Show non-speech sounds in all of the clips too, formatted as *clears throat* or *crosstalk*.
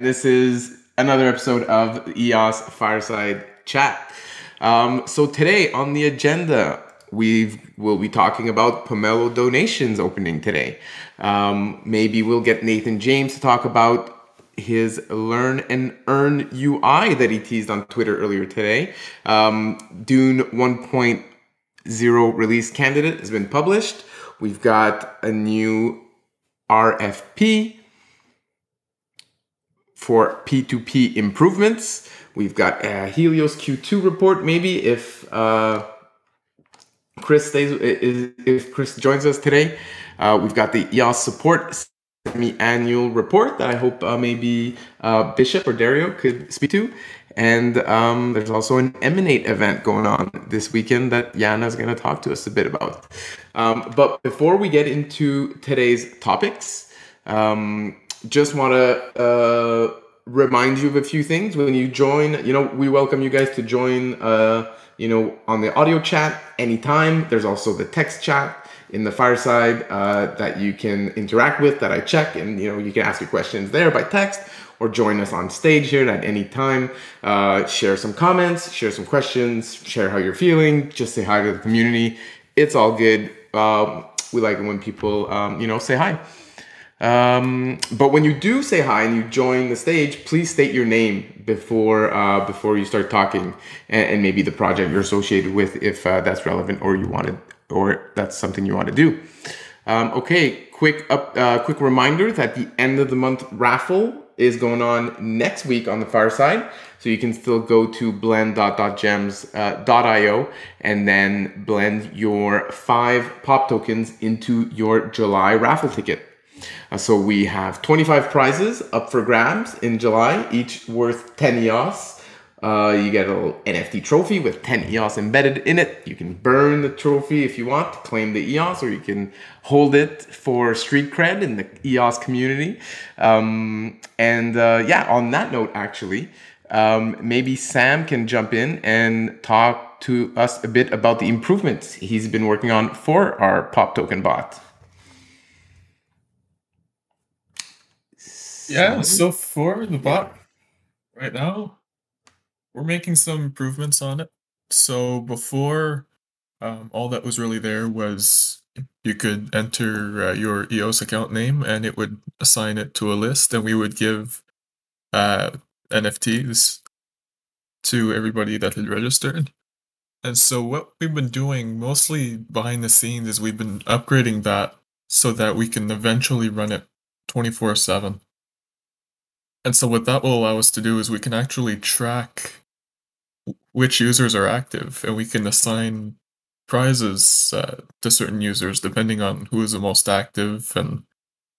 This is another episode of EOS Fireside Chat. Um, so today on the agenda, we will be talking about Pomelo donations opening today. Um, maybe we'll get Nathan James to talk about his Learn and Earn UI that he teased on Twitter earlier today. Um, Dune 1.0 release candidate has been published. We've got a new RFP for P2P improvements. We've got a Helios Q2 report, maybe if uh, Chris stays, if Chris joins us today. Uh, we've got the EOS support semi-annual report that I hope uh, maybe uh, Bishop or Dario could speak to. And um, there's also an Emanate event going on this weekend that Yana is going to talk to us a bit about. Um, but before we get into today's topics, um, just want to uh, remind you of a few things when you join. You know, we welcome you guys to join. Uh, you know, on the audio chat anytime. There's also the text chat in the fireside uh, that you can interact with that I check, and you know, you can ask your questions there by text or join us on stage here at any time. Uh, share some comments, share some questions, share how you're feeling. Just say hi to the community. It's all good. Um, we like it when people, um, you know, say hi. Um, but when you do say hi and you join the stage, please state your name before uh, before you start talking, and, and, maybe the project you're associated with, if uh, that's relevant or you wanted or that's something you want to do. Um, okay, quick up, uh, quick reminder that the end of the month raffle is going on next week on the fireside. So you can still go to blend.gems.io uh, and then blend your five pop tokens into your July raffle ticket. Uh, so we have 25 prizes up for grabs in July, each worth 10 EOS. Uh, you get a little NFT trophy with 10 EOS embedded in it. You can burn the trophy if you want to claim the EOS, or you can hold it for street cred in the EOS community. Um, and uh, yeah, on that note, actually, um, maybe Sam can jump in and talk to us a bit about the improvements he's been working on for our Pop Token bot. Yeah, so for the bot right now, we're making some improvements on it. So before, um, all that was really there was you could enter uh, your EOS account name and it would assign it to a list, and we would give uh, NFTs to everybody that had registered. And so what we've been doing mostly behind the scenes is we've been upgrading that so that we can eventually run it 24 7. And so what that will allow us to do is we can actually track which users are active and we can assign prizes uh, to certain users depending on who is the most active and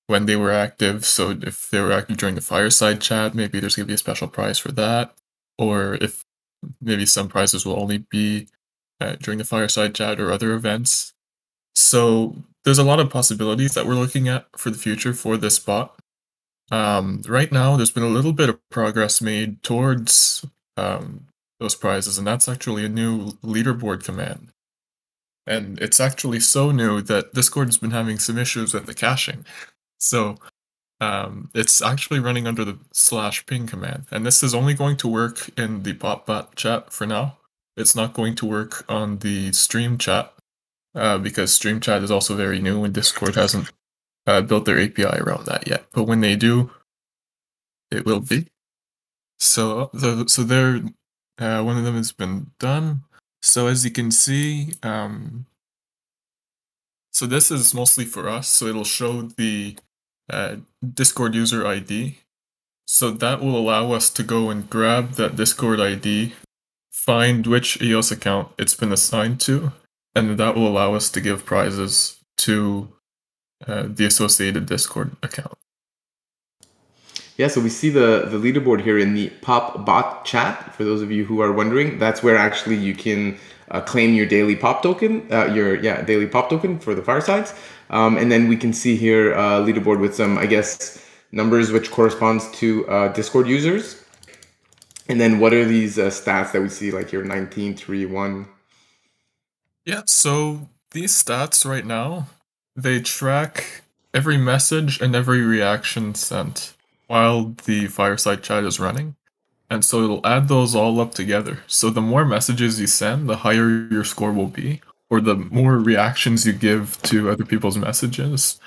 when they were active. So if they were active during the fireside chat, maybe there's going to be a special prize for that. Or if maybe some prizes will only be uh, during the fireside chat or other events. So there's a lot of possibilities that we're looking at for the future for this bot. Um, right now, there's been a little bit of progress made towards um, those prizes, and that's actually a new leaderboard command. And it's actually so new that Discord's been having some issues with the caching. So um, it's actually running under the slash ping command. And this is only going to work in the PopBot chat for now. It's not going to work on the stream chat uh, because stream chat is also very new and Discord hasn't uh, built their API around that yet, but when they do, it will be. So the so there, uh, one of them has been done. So as you can see, um, so this is mostly for us. So it'll show the uh, Discord user ID. So that will allow us to go and grab that Discord ID, find which EOS account it's been assigned to, and that will allow us to give prizes to uh, the associated Discord account. Yeah, so we see the, the leaderboard here in the Pop Bot chat. For those of you who are wondering, that's where actually you can uh, claim your daily Pop token, uh, your yeah daily Pop token for the firesides, um, and then we can see here uh, leaderboard with some I guess numbers which corresponds to uh, Discord users. And then what are these uh, stats that we see like here 19, 3, 1? Yeah, so these stats right now they track every message and every reaction sent while the fireside chat is running. And so it'll add those all up together. So the more messages you send, the higher your score will be, or the more reactions you give to other people's messages,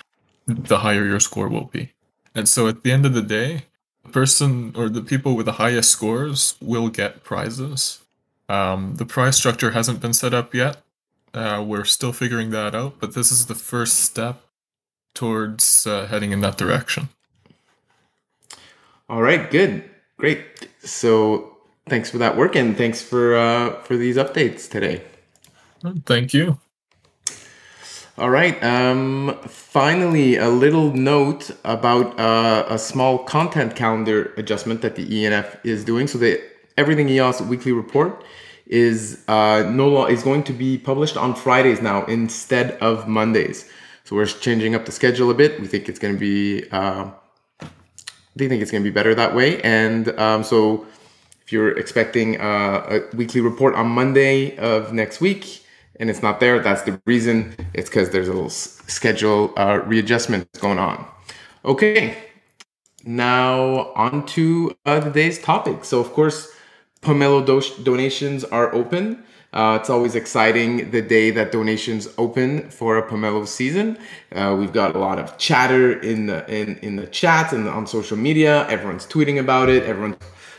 the higher your score will be. And so at the end of the day, the person or the people with the highest scores will get prizes. Um, the prize structure hasn't been set up yet. Uh, we're still figuring that out, but this is the first step towards uh, heading in that direction. All right, good. Great. So thanks for that work and thanks for uh, for these updates today. Thank you. All right. Um, finally, a little note about uh, a small content calendar adjustment that the ENF is doing. So the Everything EOS weekly report is uh, no law is going to be published on Fridays now instead of Mondays. So we're changing up the schedule a bit. We think it's going to be uh, they think it's going to be better that way. And um, so if you're expecting uh, a weekly report on Monday of next week and it's not there, that's the reason. It's because there's a little schedule uh, readjustment going on. Okay, now on to uh, today's topic. So, of course, Pomelo do- donations are open. Uh, it's always exciting the day that donations open for a Pomelo season. Uh, we've got a lot of chatter in the in, in the chat and on social media. Everyone's tweeting about it. Everyone's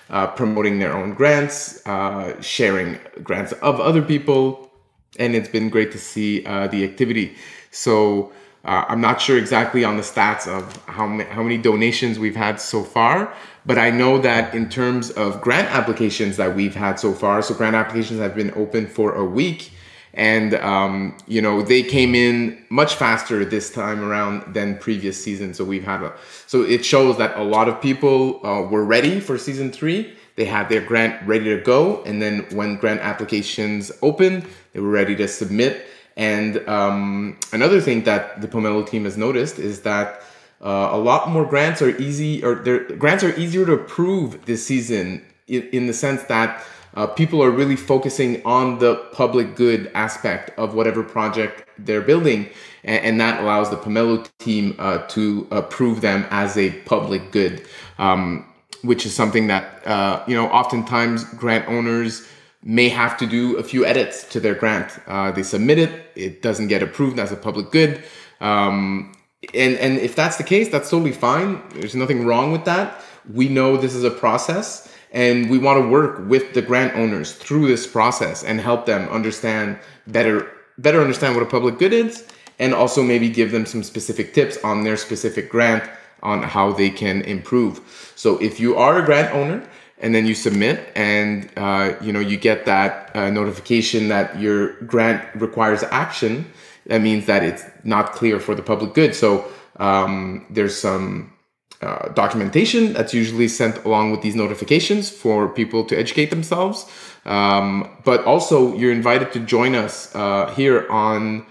uh, promoting their own grants, uh, sharing grants of other people, and it's been great to see uh, the activity. So. Uh, I'm not sure exactly on the stats of how many, how many donations we've had so far, but I know that in terms of grant applications that we've had so far, so grant applications have been open for a week. And, um, you know, they came in much faster this time around than previous seasons. So we've had a, so it shows that a lot of people uh, were ready for season three. They had their grant ready to go. And then when grant applications opened, they were ready to submit. And um, another thing that the Pomelo team has noticed is that uh, a lot more grants are easy, or grants are easier to approve this season in, in the sense that uh, people are really focusing on the public good aspect of whatever project they're building, and, and that allows the Pomelo team uh, to approve them as a public good, um, which is something that uh, you know oftentimes grant owners may have to do a few edits to their grant. Uh, they submit it, it doesn't get approved as a public good. Um, and and if that's the case that's totally fine there's nothing wrong with that we know this is a process and we want to work with the grant owners through this process and help them understand better better understand what a public good is and also maybe give them some specific tips on their specific grant on how they can improve so if you are a grant owner and then you submit and uh, you know you get that uh, notification that your grant requires action that means that it's not clear for the public good. So um, there's some uh, documentation that's usually sent along with these notifications for people to educate themselves. Um, but also, you're invited to join us uh, here on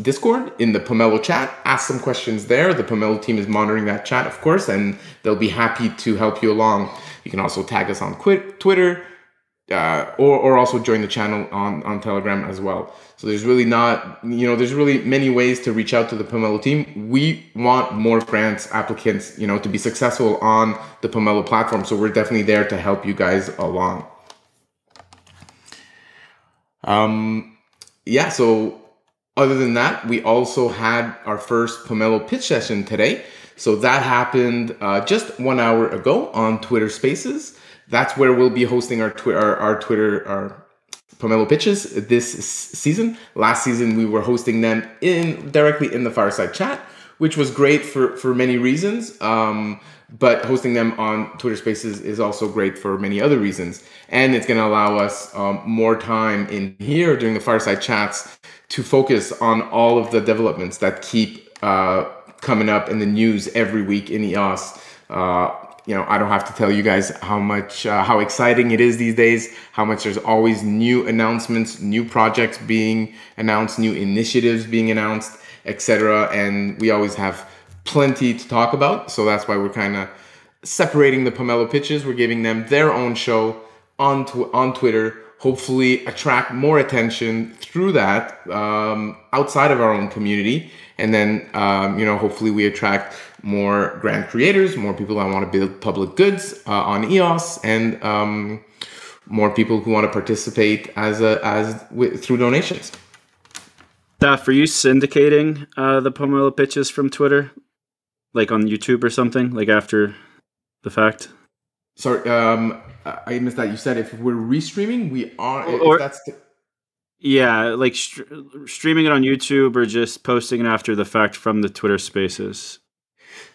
Discord in the Pomelo chat. Ask some questions there. The Pomelo team is monitoring that chat, of course, and they'll be happy to help you along. You can also tag us on Twitter, uh, or, or also join the channel on, on Telegram as well. So there's really not, you know, there's really many ways to reach out to the Pomelo team. We want more grants applicants, you know, to be successful on the Pomelo platform. So we're definitely there to help you guys along. Um, yeah, so other than that, we also had our first Pomelo pitch session today. So that happened uh, just one hour ago on Twitter Spaces that's where we'll be hosting our, twi- our, our Twitter, our Pomelo pitches this season. Last season, we were hosting them in directly in the fireside chat, which was great for for many reasons. Um, but hosting them on Twitter Spaces is also great for many other reasons, and it's going to allow us um, more time in here during the fireside chats to focus on all of the developments that keep uh, coming up in the news every week in EOS. Uh, you know, I don't have to tell you guys how much, uh, how exciting it is these days, how much there's always new announcements, new projects being announced, new initiatives being announced, etc. And we always have plenty to talk about. So that's why we're kind of separating the Pomelo pitches. We're giving them their own show on, tw- on Twitter, hopefully attract more attention through that um, outside of our own community. And then, um, you know, hopefully we attract more grant creators, more people that want to build public goods uh, on EOS, and um, more people who want to participate as a as with, through donations. Steph, are you syndicating uh, the Pomelo pitches from Twitter, like on YouTube or something, like after the fact? Sorry, um, I missed that. You said if we're restreaming, we are. Or- that's the, Yeah, like str- streaming it on YouTube or just posting it after the fact from the Twitter Spaces.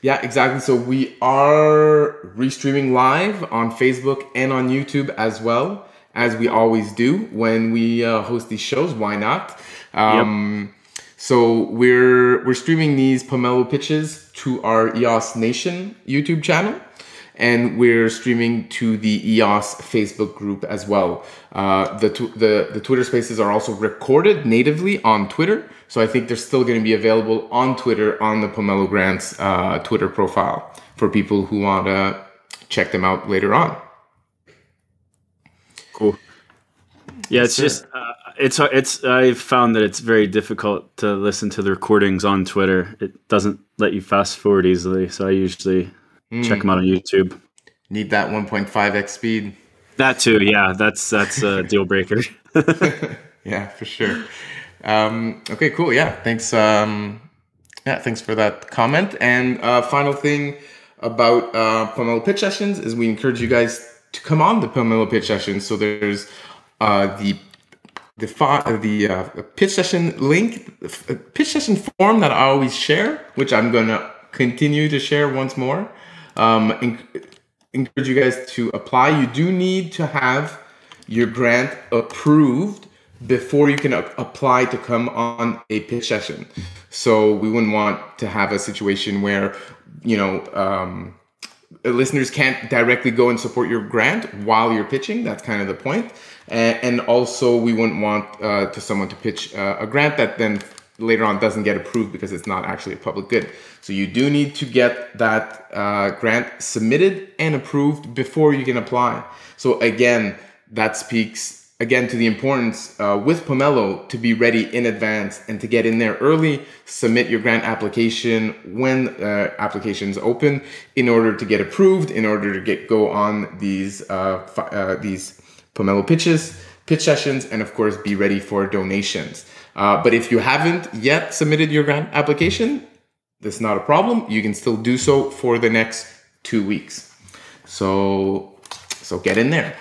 yeah, exactly. So we are restreaming live on Facebook and on YouTube as well as we always do when we uh, host these shows. Why not? Um, So we're we're streaming these Pomelo pitches to our EOS Nation YouTube channel, and we're streaming to the EOS Facebook group as well. Uh, the, tw- the the Twitter Spaces are also recorded natively on Twitter, so I think they're still going to be available on Twitter on the Pomelo Grants uh, Twitter profile for people who want to check them out later on. Cool. Yeah, it's sir. just uh, it's it's I've found that it's very difficult to listen to the recordings on Twitter. It doesn't let you fast forward easily, so I usually check them out on YouTube. Need that 1.5x speed. That too, yeah, that's that's a deal breaker. *laughs* *laughs* yeah, for sure. Um, okay, cool. Yeah, thanks. Um, yeah, thanks for that comment. And uh, final thing about uh, Pomelo pitch sessions is we encourage you guys to come on the Pomelo pitch sessions. So there's uh, the the fi- the uh, pitch session link, f- pitch session form that I always share, which I'm gonna continue to share once more. Um, en- encourage you guys to apply. You do need to have your grant approved before you can a- apply to come on a pitch session. So we wouldn't want to have a situation where, you know, um, listeners can't directly go and support your grant while you're pitching. That's kind of the point. And, and also, we wouldn't want uh, to someone to pitch uh, a grant that then later on doesn't get approved because it's not actually a public good. So you do need to get that uh, grant submitted and approved before you can apply. So again, that speaks again to the importance uh, with Pomelo to be ready in advance and to get in there early. Submit your grant application when uh, applications open in order to get approved, in order to get go on these uh, uh, these Pomelo pitches, pitch sessions, and of course be ready for donations. Uh, but if you haven't yet submitted your grant application, that's not a problem. You can still do so for the next two weeks. So, so get in there.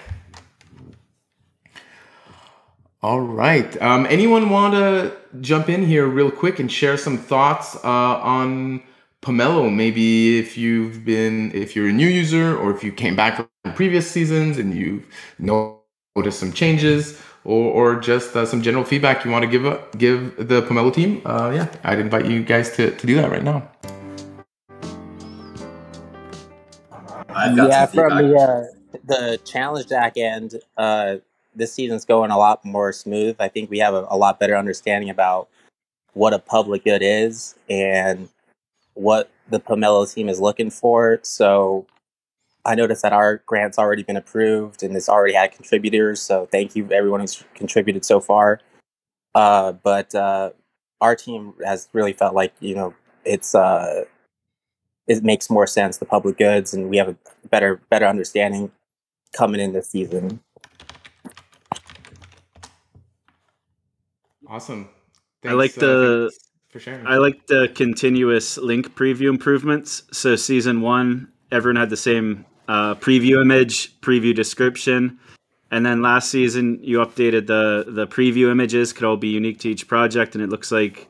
All right. Um, anyone want to jump in here real quick and share some thoughts uh, on Pomelo? Maybe if you've been, if you're a new user, or if you came back from previous seasons and you've noticed some changes, or, or just uh, some general feedback you want to give up, give the Pomelo team. Uh, yeah, I'd invite you guys to, to do that right now. I've got yeah, some from the uh, the challenge deck end, uh, this season's going a lot more smooth. I think we have a, a lot better understanding about what a public good is and what the Pomelo team is looking for. So I noticed that our grant's already been approved and it's already had contributors. So thank you everyone who's contributed so far. Uh, but uh, our team has really felt like you know it's uh, it makes more sense the public goods and we have a better better understanding coming in this season. Awesome. I like uh, the- thanks for sharing. I like the continuous link preview improvements. So season one, everyone had the same uh, preview image, preview description, and then last season you updated the the preview images could all be unique to each project, and it looks like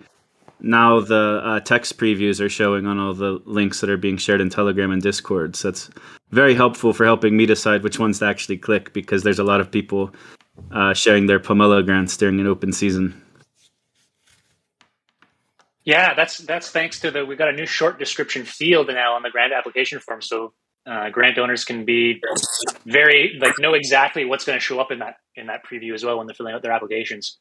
now the uh, text previews are showing on all the links that are being shared in Telegram and Discord. So that's very helpful for helping me decide which ones to actually click because there's a lot of people uh, sharing their Pomelo grants during an open season. Yeah, that's that's thanks to the we've got a new short description field now on the grant application form, so uh, grant donors can be very like know exactly what's going to show up in that in that preview as well when they're filling out their applications.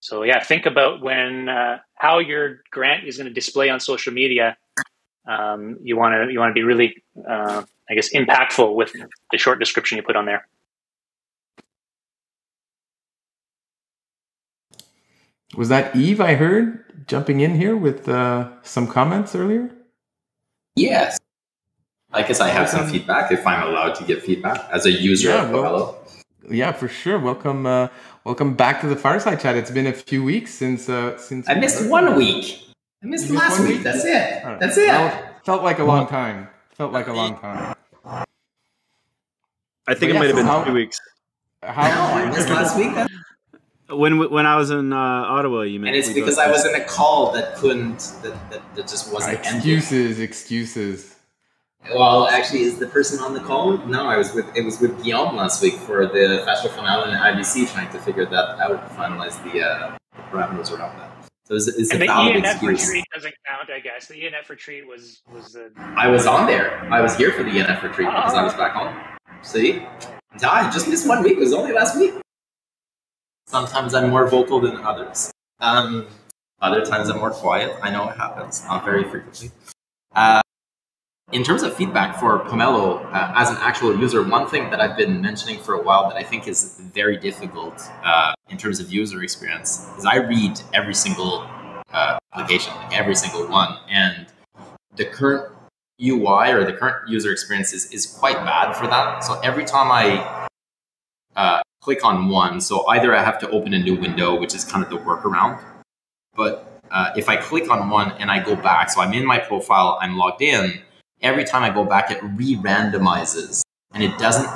So yeah, think about when uh, how your grant is going to display on social media. Um, you want to you want to be really, uh, I guess, impactful with the short description you put on there. Was that Eve? I heard jumping in here with uh, some comments earlier. Yes. I guess I have some feedback if I'm allowed to give feedback as a user Yeah, of well- Pomelo. Yeah, for sure. Welcome, uh, welcome back to the fireside chat. It's been a few weeks since uh, since I missed one week. I missed You last one week. week? That's it. All right. That's it. Well, felt like a long time. Felt like a long time. I think But it might have been so two weeks. no, I missed *laughs* last week. When when I was in uh, Ottawa, you meant And it's because I was in a call that couldn't, that, that, that just wasn't ended. excuses, excuses. Well, actually, is the person on the call? No, I was with it was with Guillaume last week for the Festival Finale in IBC, trying to figure that out, finalize the, uh, the parameters around that. So it's, it's a the valid ENF excuse. retreat doesn't count, I guess. The ENF retreat was was the I was on there. I was here for the ENF retreat because I was back home. See, I just missed one week. It was only last week. Sometimes I'm more vocal than others. Um, other times I'm more quiet. I know it happens, not very frequently. Uh, in terms of feedback for Pomelo uh, as an actual user, one thing that I've been mentioning for a while that I think is very difficult uh, in terms of user experience is I read every single uh, application, like every single one, and the current UI or the current user experience is, is quite bad for that. So every time I uh, click on one, so either I have to open a new window, which is kind of the workaround, but uh, if I click on one and I go back, so I'm in my profile, I'm logged in. Every time I go back, it re-randomizes, and it doesn't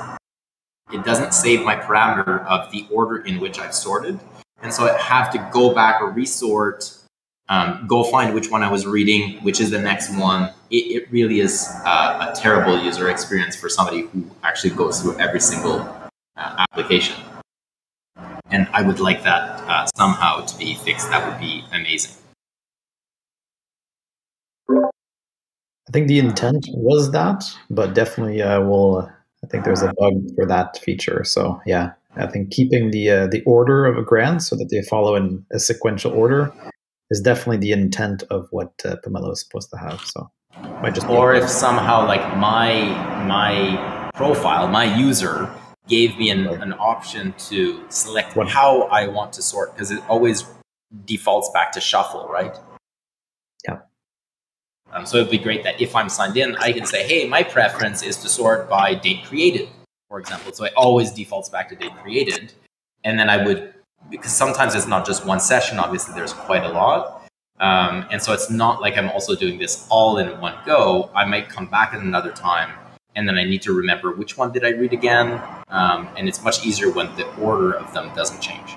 it doesn't save my parameter of the order in which I've sorted, and so I have to go back or resort um, go find which one I was reading, which is the next one. It, it really is uh, a terrible user experience for somebody who actually goes through every single uh, application. And I would like that uh, somehow to be fixed. That would be amazing. I think the intent was that, but definitely uh, will. I think there's a bug for that feature. So yeah, I think keeping the uh, the order of a grant so that they follow in a sequential order is definitely the intent of what uh, Pomelo is supposed to have. So might just Or if somehow like my my profile, my user gave me an, an option to select What- how I want to sort because it always defaults back to shuffle, right? Um, so it'd be great that if I'm signed in, I can say, hey, my preference is to sort by date created, for example. So it always defaults back to date created. And then I would, because sometimes it's not just one session, obviously there's quite a lot. Um, and so it's not like I'm also doing this all in one go. I might come back at another time and then I need to remember which one did I read again. Um, and it's much easier when the order of them doesn't change.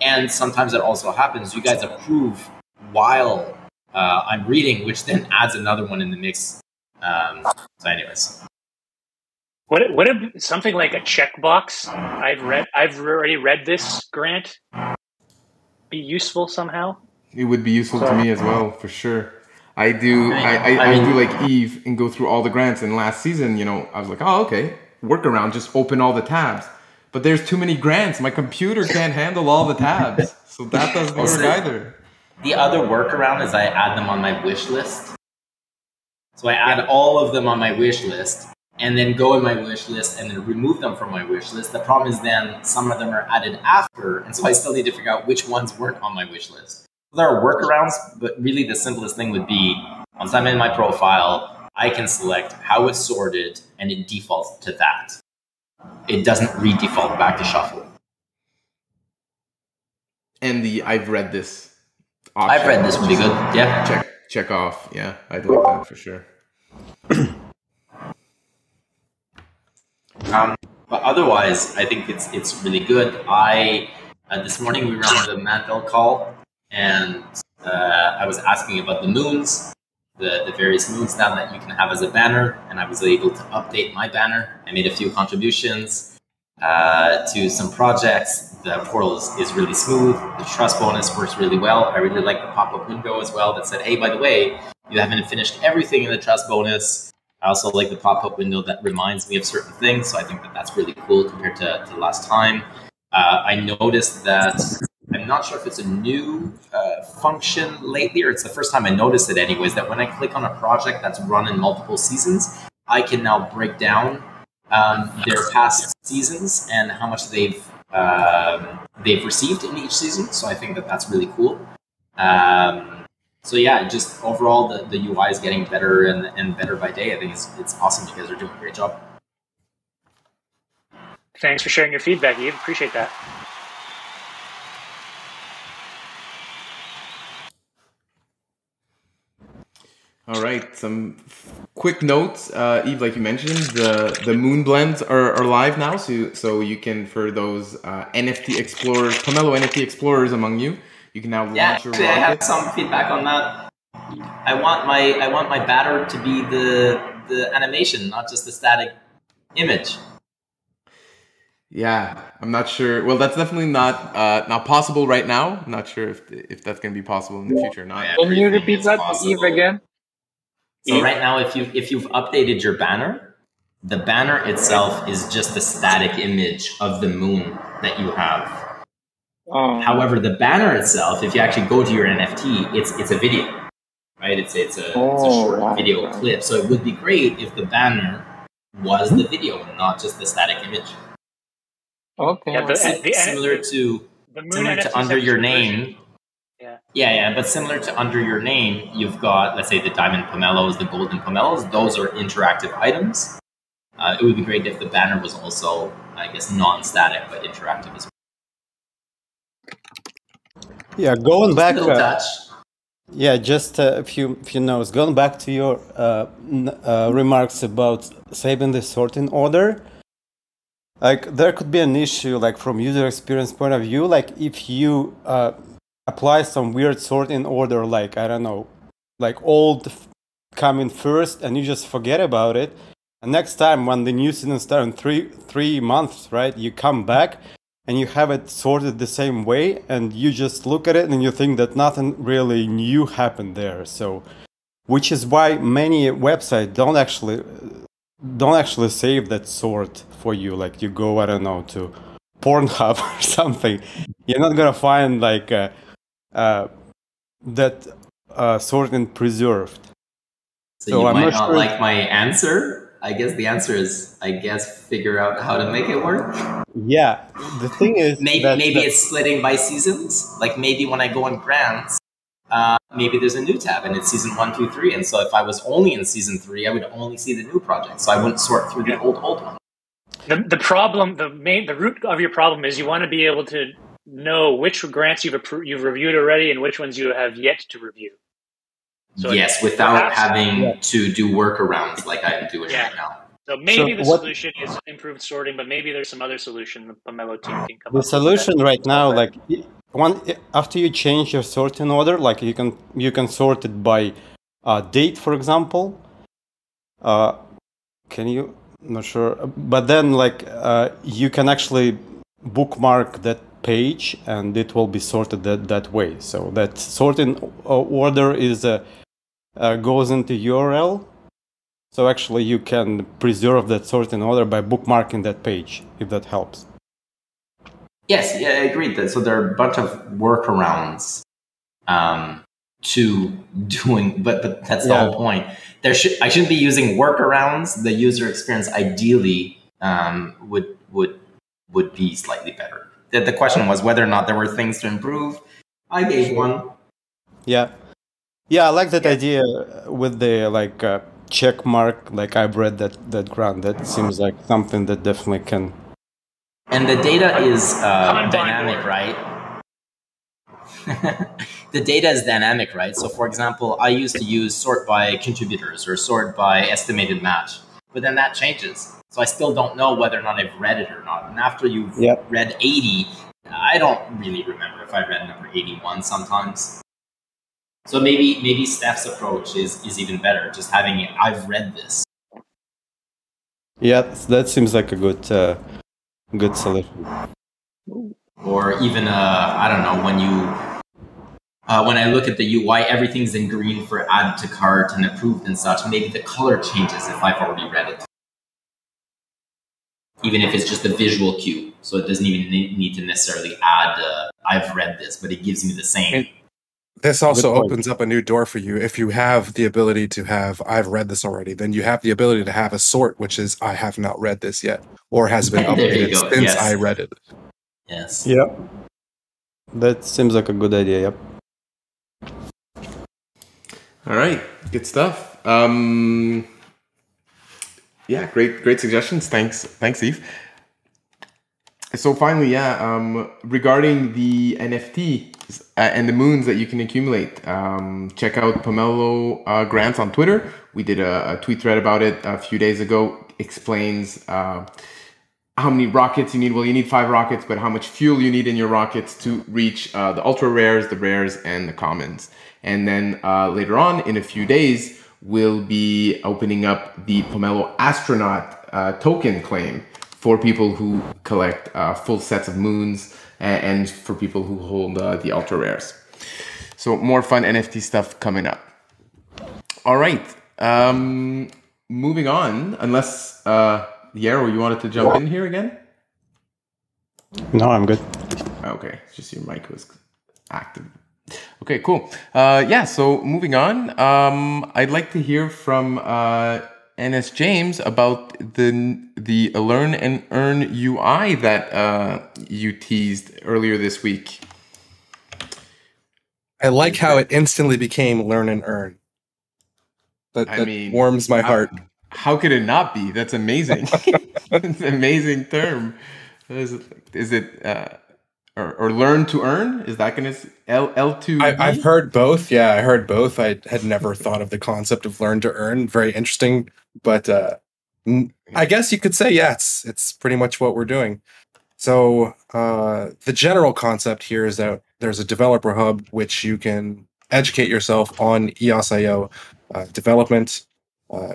And sometimes it also happens, you guys approve while uh, I'm reading, which then adds another one in the mix. Um, so, anyways, What if- what if something like a checkbox? I've read. I've already read this grant. Be useful somehow. It would be useful to me as well, for sure. I do. I, I, I I, mean- do like Eve and go through all the grants. And last season, you know, I was like, oh, okay, workaround, just open all the tabs. But there's too many grants. My computer can't handle all the tabs, so that doesn't work either. The other workaround is I add them on my wish list. So I add all of them on my wish list and then go in my wish list and then remove them from my wish list. The problem is then some of them are added after, and so I still need to figure out which ones weren't on my wish list. There are workarounds, but really the simplest thing would be once I'm in my profile, I can select how it's sorted and it defaults to that. It doesn't re-default back to shuffle. And the I've read this. I've read this would be good. Yeah. Check check off. Yeah, I'd like that for sure. *clears throat* Um, but otherwise, I think it's it's really good. I uh, this morning we were on the Mandel call, and uh, I was asking about the moons, the the various moons now that you can have as a banner, and I was able to update my banner. I made a few contributions uh, to some projects. The portal is, is really smooth. The trust bonus works really well. I really like the pop up window as well that said, "Hey, by the way, you haven't finished everything in the trust bonus." I also like the pop-up window that reminds me of certain things, so I think that that's really cool compared to, to last time. Uh, I noticed that I'm not sure if it's a new uh, function lately, or it's the first time I noticed it, anyways. That when I click on a project that's run in multiple seasons, I can now break down um, their past seasons and how much they've um, they've received in each season. So I think that that's really cool. Um, so yeah, just overall the, the UI is getting better and, and better by day. I think it's it's awesome. You guys are doing a great job. Thanks for sharing your feedback, Eve. Appreciate that. All right, some quick notes. Uh, Eve, like you mentioned, the the moon blends are, are live now, so so you can for those uh, NFT explorers, Pomelo NFT explorers among you, you can now Yeah, launch your actually, I have some feedback on that. I want my I want my batter to be the the animation, not just the static image. Yeah, I'm not sure. Well, that's definitely not uh, not possible right now. I'm not sure if if that's going to be possible in the future or not. Can you repeat that. Eve, again? So Eve? right now, if you if you've updated your banner, the banner itself is just a static image of the moon that you have. Oh, However, the banner itself, if you actually go to your NFT, it's it's a video, right? It's it's a, it's a Oh, short wow. video clip. So it would be great if the banner was the video and not just the static image. okay. Yeah, the- Si- the- similar to The moon similar NFTs to under your two name. Yeah. Yeah, yeah, but similar to under your name, you've got let's say the diamond pomelos, the golden pomelos. Those are interactive items. Uh, it would be great if the banner was also, I guess, non-static but interactive as well. Yeah, going back. Uh, touch. Yeah, just a few few notes. Going back to your uh, n- uh, remarks about saving the sorting order, like there could be an issue, like from user experience point of view, like if you uh, apply some weird sorting order, like I don't know, like old coming first, and you just forget about it. And next time when the new season starts in three three months, right, you come back and you have it sorted the same way and you just look at it and you think that nothing really new happened there. So which is why many websites don't actually don't actually save that sort for you. Like you go i don't know to pornhub *laughs* or something. You're not gonna find like uh, uh, that uh, and preserved So, So you I'm might not not sure- like my answer. I guess the answer is, I guess, figure out how to make it work. yeah the thing is Maybe that- maybe that- it's splitting by seasons. Like maybe when I go in grants, uh, maybe there's a new tab and it's season one, two, three. And so if I was only in season three, I would only see the new project. So I wouldn't sort through the old old one. The, the problem, the main, the root of your problem is you want to be able to know which grants you've appro- you've reviewed already and which ones you have yet to review. So yes, without perhaps- having Yeah. to do workarounds like I'm doing Yeah. right now. So maybe So the what- solution is improved sorting, but maybe there's some other solution the Pomelo team can come the up solution right now like one after you change your sorting order like you can you can sort it by uh, date for example uh, can you not sure but then like uh, you can actually bookmark that page and it will be sorted that, that way so that sorting order is uh, uh, goes into url so actually you can preserve that sorting order by bookmarking that page if that helps Yes, yeah, I agreed. That so there are a bunch of workarounds um, to *laughs* doing, but but that's the whole point. There should I shouldn't be using workarounds. The user experience ideally um, would would would be slightly better. The, the question was whether or not there were things to improve. I gave one. Yeah, yeah, I like that idea with the like uh, check mark. Like I've read that that grant. That seems like something that definitely can. And the data is uh, dynamic, right? *laughs* the data is dynamic, right? So, for example, I used to use sort by contributors or sort by estimated match, but then that changes. So I still don't know whether or not I've read it or not. And after you've Yep. read 80, I don't really remember if I read number 81 sometimes. So maybe maybe Steph's approach is, is even better, just having it, I've read this. Yeah, that seems like a good uh, good solution. or even uh, I don't know when you uh, when I look at the UI, everything's in green for add to cart and approved and such. Maybe the color changes if I've already read it, even if it's just a visual cue. So it doesn't even need to necessarily add uh, I've read this, but it gives me the same. And- This also opens up a new door for you. If you have the ability to have, I've read this already, then you have the ability to have a sort, which is, I have not read this yet, or has been *laughs* updated since yes. I read it. Yes. Yep. That seems like a good idea. Yep. All right, good stuff. Um, yeah, great, great suggestions. Thanks, thanks, Eve. So finally, yeah, um, regarding the NFTs uh, and the moons that you can accumulate, um, check out Pomelo uh, Grants on Twitter. We did a, a, tweet thread about it a few days ago. Explains uh, how many rockets you need. Well, you need five rockets, but how much fuel you need in your rockets to reach uh, the ultra rares, the rares, and the commons. And then uh, later on, in a few days, we'll be opening up the Pomelo Astronaut uh, token claim for people who collect uh, full sets of moons and, and for people who hold uh, the ultra rares. So more fun NFT stuff coming up. All right. Um, moving on, unless uh, Yarrow, you wanted to jump in here again? No, I'm good. Okay, just your mic was active. Okay, cool. Uh, yeah, so moving on, um, I'd like to hear from uh, NS James about the the Learn and Earn UI that uh, you teased earlier this week. I like how it instantly became Learn and Earn. That, I mean, warms my heart. How could it not be? That's amazing. *laughs* It's an amazing term. Is it, is it uh, or, or learn to earn? Is that going to L L two? I've heard both. Yeah, I heard both. I had never thought of the concept of learn to earn. Very interesting, but uh, I guess you could say yeah, it's it's pretty much what we're doing. So uh, the general concept here is that there's a developer hub which you can educate yourself on EOS.io uh, development, uh,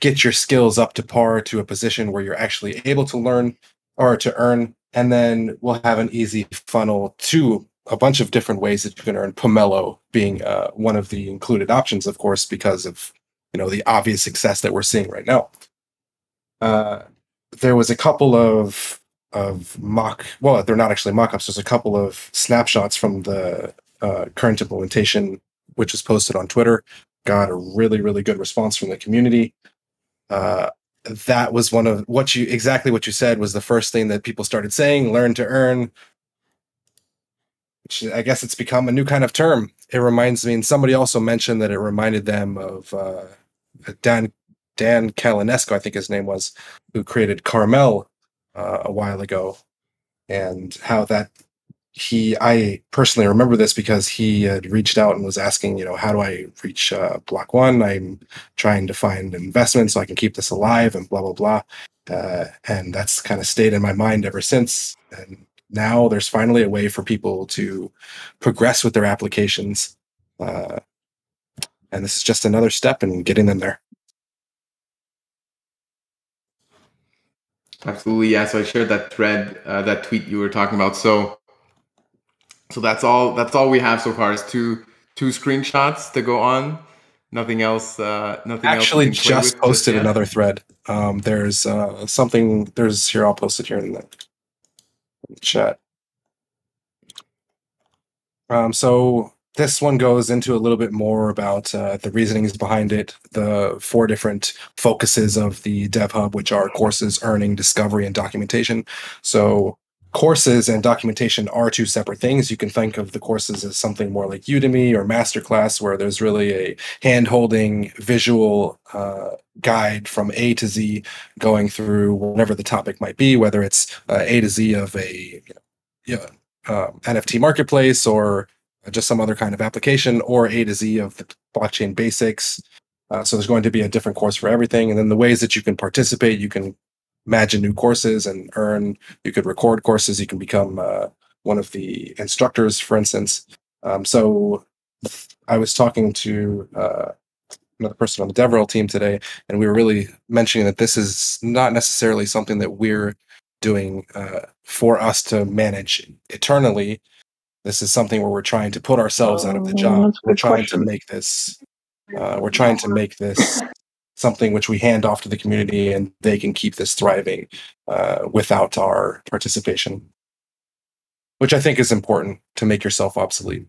get your skills up to par to a position where you're actually able to learn or to earn, and then we'll have an easy funnel to a bunch of different ways that you can earn. Pomelo being uh, one of the included options, of course, because of you know the obvious success that we're seeing right now. Uh, there was a couple of of mock well they're not actually mock-ups there's a couple of snapshots from the uh, current implementation which was posted on twitter got a really really good response from the community uh, that was one of what you exactly what you said was the first thing that people started saying learn to earn. Which i guess it's become a new kind of term. It reminds me and somebody also mentioned that it reminded them of uh, dan dan Calinescu i think his name was who created carmel uh, a while ago and how that he i personally remember this because he had reached out and was asking you know how do i reach uh, block one? I'm trying to find investment so i can keep this alive and blah blah blah. Uh, and that's kind of stayed in my mind ever since. And now there's finally a way for people to progress with their applications. Uh, and this is just another step in getting them there. Absolutely, yeah. So I shared that thread, uh, that tweet you were talking about. So, so that's all. That's all we have so far is two two screenshots to go on. Nothing else. Uh, nothing actually else just posted another thread. Um, there's uh, something. There's here. I'll post it here in the, in the chat. Um, so this one goes into a little bit more about uh, the reasonings behind it, the four different focuses of the Dev Hub, which are courses, earning, discovery, and documentation. So courses and documentation are two separate things. You can think of the courses as something more like Udemy or Masterclass, where there's really a hand-holding visual uh, guide from A to Z, going through whatever the topic might be, whether it's uh, A to Z of a you know, uh, NFT marketplace or just some other kind of application or A to Z of the blockchain basics. Uh, so there's going to be a different course for everything. And then the ways that you can participate, you can imagine new courses and earn, you could record courses, you can become uh, one of the instructors, for instance. Um, so I was talking to uh, another person on the DevRel team today, and we were really mentioning that this is not necessarily something that we're doing uh, for us to manage eternally this is something where we're trying to put ourselves out of the job. Oh, We're trying to make this. Uh, we're trying to make this something which we hand off to the community, and they can keep this thriving uh, without our participation, which I think is important to make yourself obsolete.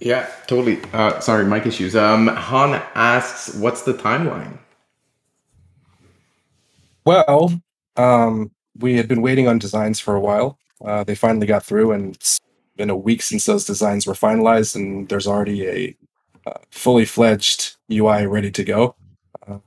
Yeah, totally. Uh, sorry, mic issues. Um, Han asks, "What's the timeline?" Well, um, we had been waiting on designs for a while. Uh, they finally got through, and been a week since those designs were finalized, and there's already a uh, fully fledged UI ready to go. Uh,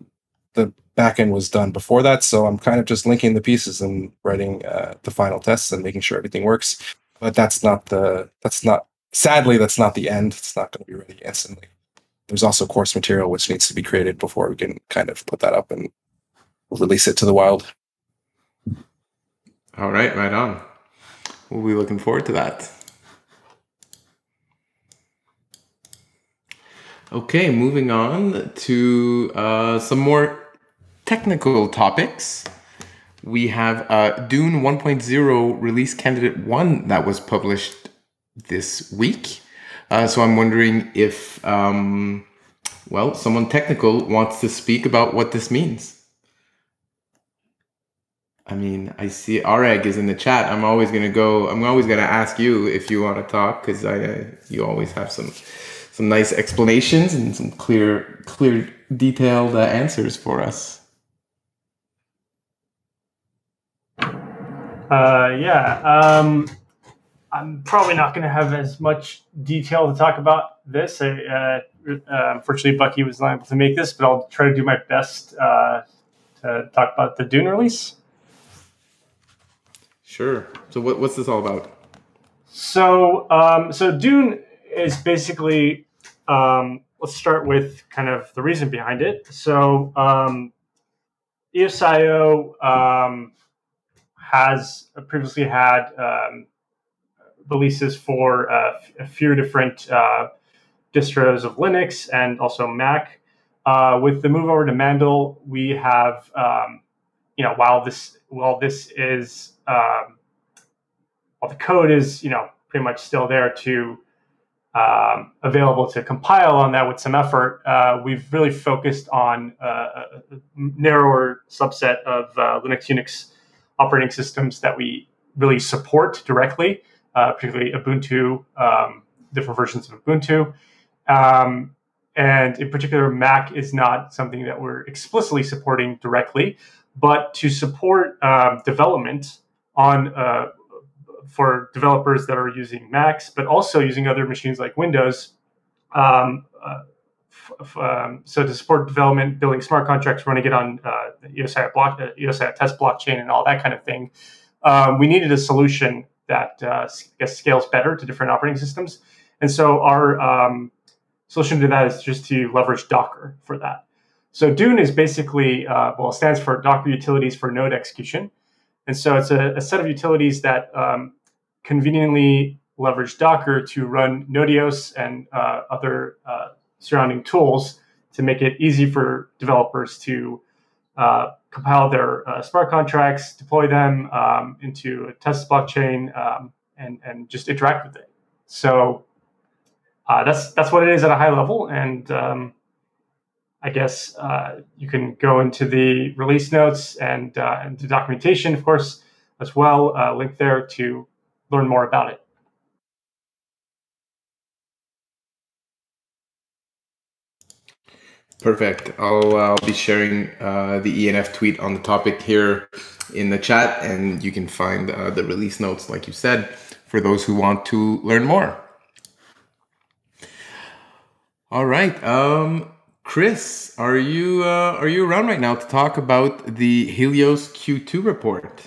the backend was done before that, so I'm kind of just linking the pieces and writing uh, the final tests and making sure everything works. But that's not the that's not sadly that's not the end. It's not going to be ready instantly. There's also course material which needs to be created before we can kind of put that up and release it to the wild. All right, right on. We'll be looking forward to that. Okay, moving on to uh, some more technical topics. We have uh, Dune 1.0 release candidate 1 that was published this week. Uh, so I'm wondering if, um, well, someone technical wants to speak about what this means. I mean, I see Areg is in the chat. I'm always gonna go. I'm always gonna ask you if you want to talk because I, you always have some, some nice explanations and some clear, clear, detailed uh, answers for us. Uh, yeah. Um, I'm probably not going to have as much detail to talk about this. I, uh, uh, unfortunately, Bucky was not able to make this, but I'll try to do my best uh, to talk about the Dune release. Sure. So what, what's this all about? So, um, so Dune is basically. Um, let's start with kind of the reason behind it. So, um, EOSIO um, has previously had um, releases for uh, a few different uh, distros of Linux and also Mac. Uh, with the move over to Mandel, we have, um, you know, while this while this is um, while the code is, you know, pretty much still there to um, available to compile on that with some effort, uh, we've really focused on uh, a narrower subset of uh, Linux Unix operating systems that we really support directly, uh, particularly Ubuntu, um, different versions of Ubuntu. Um, and in particular, Mac is not something that we're explicitly supporting directly, but to support um, development on for developers that are using Macs, but also using other machines like Windows. Um, uh, f- um, so to support development, building smart contracts, running it on uh, EOSI block, uh, test blockchain, and all that kind of thing, um, we needed a solution that uh, scales better to different operating systems. And so our um, solution to that is just to leverage Docker for that. So Dune is basically uh, well, stands for Docker Utilities for Node Execution. And so it's a, a set of utilities that um, conveniently leverage Docker to run nodeos and uh, other uh, surrounding tools to make it easy for developers to uh, compile their uh, smart contracts, deploy them um, into a test blockchain, um, and and just interact with it. So uh, that's that's what it is at a high level, and um, I guess uh, you can go into the release notes and and the documentation, of course, as well. link there to learn more about it. Perfect. I'll, uh, I'll be sharing uh, the ENF tweet on the topic here in the chat, and you can find uh, the release notes, like you said, for those who want to learn more. All right, um, Chris, are you uh, are you around right now to talk about the Helios Q2 report?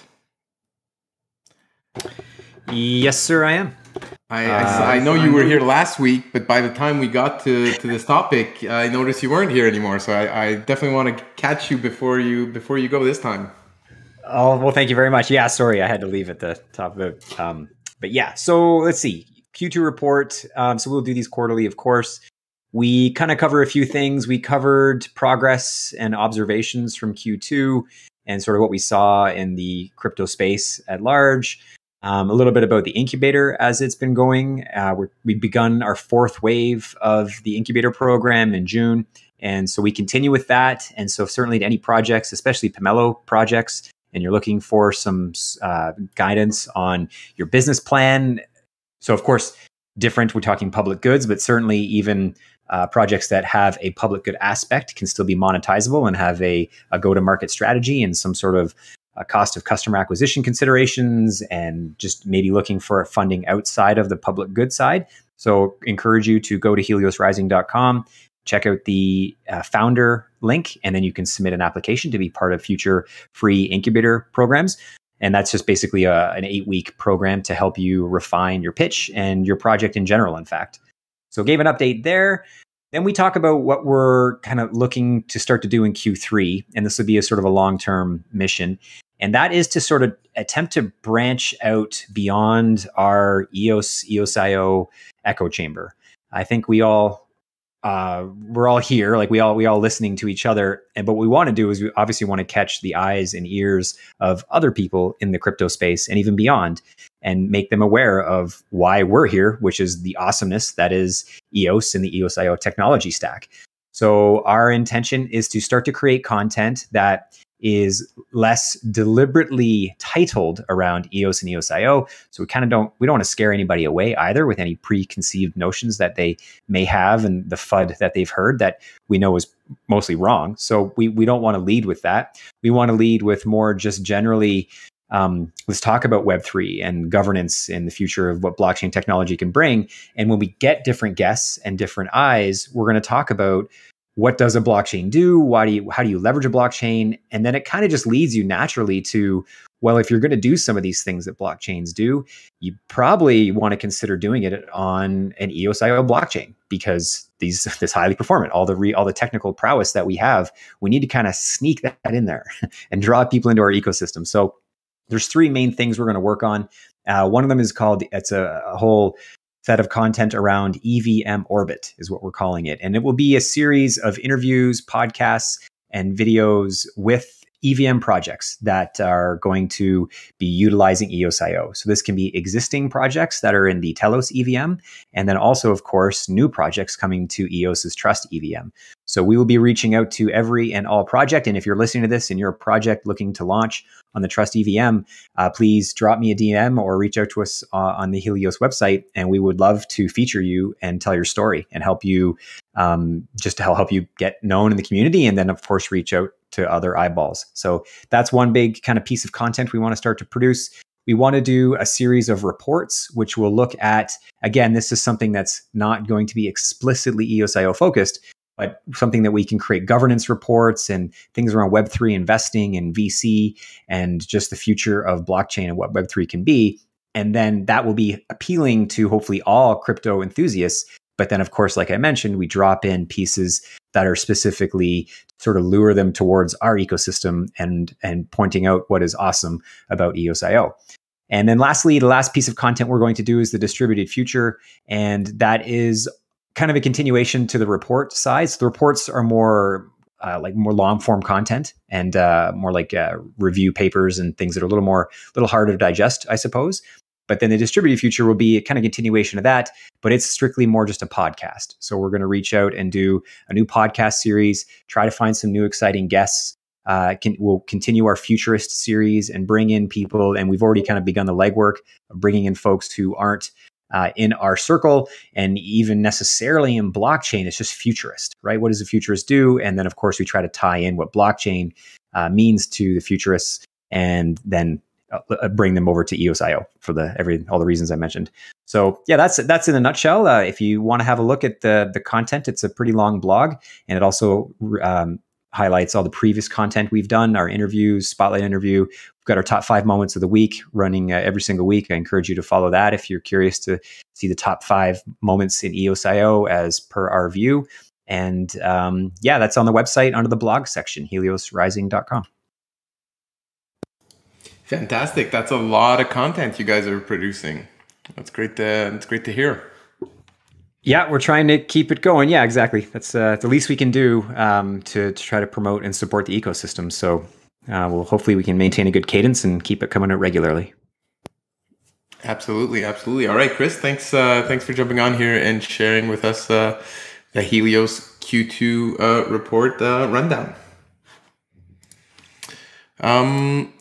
Yes, sir, I am. I, I, I, know you were here last week, but by the time we got to, to this topic, I noticed you weren't here anymore. So I, I definitely want to catch you before you before you go this time. Oh well, thank you very much. Yeah, sorry, I had to leave at the top of it. Um, but yeah, so let's see Q2 report. Um, so we'll do these quarterly, of course. We kind of cover a few things. We covered progress and observations from Q2 and sort of what we saw in the crypto space at large. Um, a little bit about the incubator as it's been going. Uh, we have begun our fourth wave of the incubator program in June. And so we continue with that. And so, certainly, to any projects, especially Pomelo projects, and you're looking for some uh, guidance on your business plan. So, of course, different. We're talking public goods, but certainly even uh, projects that have a public good aspect can still be monetizable and have a, a go to market strategy and some sort of uh, cost of customer acquisition considerations and just maybe looking for funding outside of the public good side. So, encourage you to go to heliosrising.com, check out the uh, founder link, and then you can submit an application to be part of future free incubator programs. And that's just basically a, an eight week program to help you refine your pitch and your project in general, in fact. So, gave an update there. Then we talk about what we're kind of looking to start to do in Q3. And this would be a sort of a long term mission. And that is to sort of attempt to branch out beyond our EOS, EOSIO echo chamber. I think we all uh, we're all here, like we all we all listening to each other. And but what we want to do is we obviously want to catch the eyes and ears of other people in the crypto space and even beyond, and make them aware of why we're here, which is the awesomeness that is EOS and the EOSIO technology stack. So our intention is to start to create content that is less deliberately titled around EOS and EOSIO. So we kind of don't we don't want to scare anybody away either with any preconceived notions that they may have and the FUD that they've heard that we know is mostly wrong. So we we don't want to lead with that. We want to lead with more just generally um, let's talk about Web3 and governance in the future of what blockchain technology can bring. And when we get different guests and different eyes, we're going to talk about what does a blockchain do? Why do you how do you leverage a blockchain? And then it kind of just leads you naturally to well if you're going to do some of these things that blockchains do you probably want to consider doing it on an EOSIO blockchain because these *laughs* this highly performant. All the re, all the technical prowess that we have we need to kind of sneak that in there *laughs* and draw people into our ecosystem. So there's three main things we're going to work on. Uh, one of them is called it's a, a whole set of content around EVM Orbit, is what we're calling it. And it will be a series of interviews, podcasts, and videos with EVM projects that are going to be utilizing EOSIO. So this can be existing projects that are in the Telos EVM, and then also, of course, new projects coming to EOS's Trust EVM. So we will be reaching out to every and all project. And if you're listening to this and you're a project looking to launch on the Trust EVM, uh, please drop me a DM or reach out to us uh, on the Helios website, and we would love to feature you and tell your story and help you um, just to help you get known in the community, and then of course reach out to other eyeballs. So that's one big kind of piece of content we want to start to produce. We want to do a series of reports, which will look at, again, this is something that's not going to be explicitly EOSIO focused, but something that we can create governance reports and things around Web3 investing and VC and just the future of blockchain and what Web3 can be. And then that will be appealing to hopefully all crypto enthusiasts. But then, of course, like I mentioned, we drop in pieces that are specifically sort of lure them towards our ecosystem and and pointing out what is awesome about EOSIO. And then lastly, the last piece of content we're going to do is the distributed future. And that is kind of a continuation to the report size. The reports are more uh, like more long form content and uh, more like uh, review papers and things that are a little more, a little harder to digest, I suppose. But then the distributed future will be a kind of continuation of that, but it's strictly more just a podcast. So we're going to reach out and do a new podcast series, try to find some new exciting guests. Uh, can, we'll continue our futurist series and bring in people. And we've already kind of begun the legwork of bringing in folks who aren't uh, in our circle and even necessarily in blockchain. It's just futurist, right? What does a futurist do? And then, of course, we try to tie in what blockchain uh, means to the futurists and then uh, bring them over to EOSIO for the every all the reasons I mentioned. So yeah, that's that's in a nutshell. Uh, if you want to have a look at the the content, it's a pretty long blog, and it also um, highlights all the previous content we've done, our interviews, spotlight interview. We've got our top five moments of the week running uh, every single week. I encourage you to follow that if you're curious to see the top five moments in EOSIO as per our view. And um, yeah, that's on the website under the blog section, heliosrising.com. Fantastic. That's a lot of content you guys are producing. That's great to, that's great to hear. Yeah, we're trying to keep it going. Yeah, exactly. That's uh, the least we can do um, to, to try to promote and support the ecosystem. So, uh, well, hopefully we can maintain a good cadence and keep it coming out regularly. Absolutely, absolutely. All right, Chris, thanks. Uh, thanks for jumping on here and sharing with us uh, the Helios Q2 uh, report uh, rundown. Um,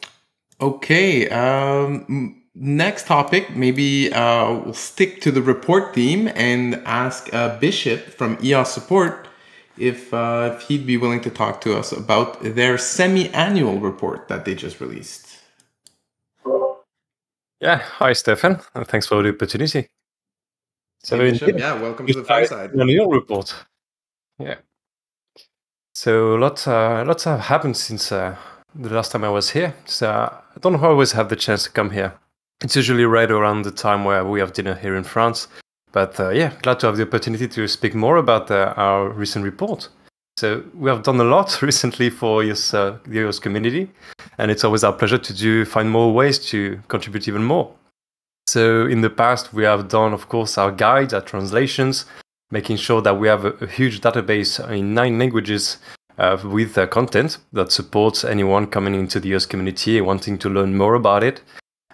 okay. Um, next topic, maybe uh, we'll stick to the report theme and ask uh, Bishop from EOS Support if, uh, if he'd be willing to talk to us about their semi-annual report that they just released. Yeah, hi Stefan, and thanks for the opportunity. So, hey, Bishop, yeah, welcome to the fireside. Annual report. Yeah. So lots, uh, lots have happened since uh, the last time I was here. So I don't always have the chance to come here. It's usually right around the time where we have dinner here in France. But uh, yeah, glad to have the opportunity to speak more about uh, our recent report. So we have done a lot *laughs* recently for uh, the EOS community, and it's always our pleasure to do find more ways to contribute even more. So in the past, we have done, of course, our guides, our translations, making sure that we have a, a huge database in nine languages uh, with uh, content that supports anyone coming into the EOS community wanting to learn more about it.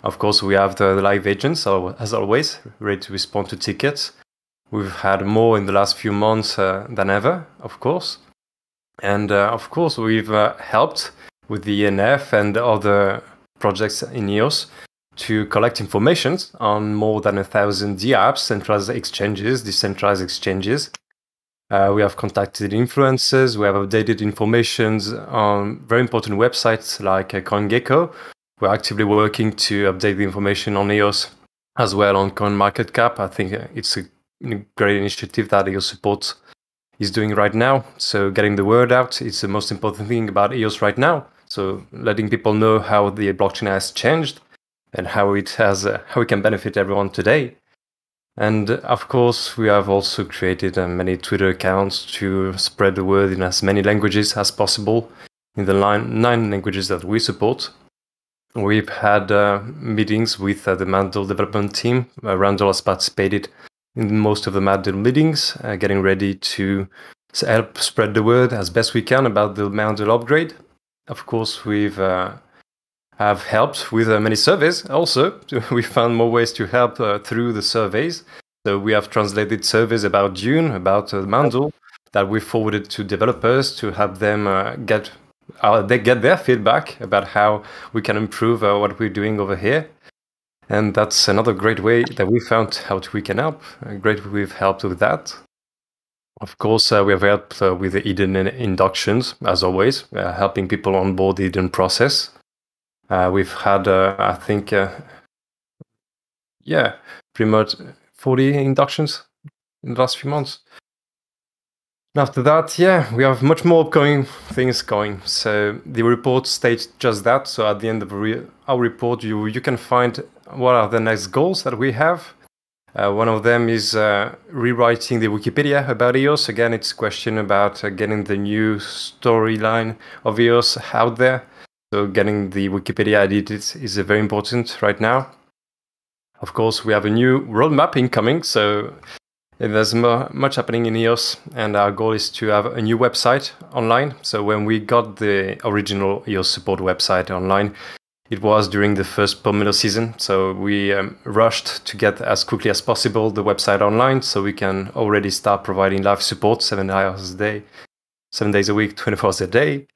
Of course, we have the live agents, as always, ready to respond to tickets. We've had more in the last few months uh, than ever, of course. And uh, of course, we've uh, helped with the ENF and other projects in EOS to collect information on more than a thousand DApps, centralized exchanges, decentralized exchanges. Uh, we have contacted influencers, we have updated information on very important websites like uh, CoinGecko. We're actively working to update the information on EOS as well on CoinMarketCap. I think uh, it's a great initiative that EOS supports is doing right now. So getting the word out is the most important thing about EOS right now. So letting people know how the blockchain has changed and how it has uh, how it can benefit everyone today. And uh, of course, we have also created uh, many Twitter accounts to spread the word in as many languages as possible in the nine, languages that we support. We've had uh, meetings with uh, the Mandel development team. Uh, Randall has participated in most of the Mandel meetings, uh, getting ready to help spread the word as best we can about the Mandel upgrade. Of course, we've have helped with uh, many surveys also. *laughs* we found more ways to help uh, through the surveys. So we have translated surveys about Dune, about uh, Mandel, that we forwarded to developers to help them uh, get uh, they get their feedback about how we can improve uh, what we're doing over here. And that's another great way that we found how we can help. great we've helped with that. Of course, uh, we have helped uh, with the Eden inductions, as always, uh, helping people on board the Eden process. Uh, we've had, uh, I think, uh, yeah, pretty much 40 inductions in the last few months. And after that, yeah, we have much more upcoming things going. So the report states just that. So at the end of re- our report, you you can find what are the next goals that we have. Uh, one of them is uh, rewriting the Wikipedia about EOS. Again, it's a question about uh, getting the new storyline of EOS out there. So getting the Wikipedia edited is very important right now. Of course, we have a new roadmap incoming, so there's much happening in EOS, and our goal is to have a new website online. So when we got the original EOS support website online, it was during the first Pomelo season, so we um, rushed to get as quickly as possible the website online, so we can already start providing live support seven hours a day, seven days a week, 24 hours a day.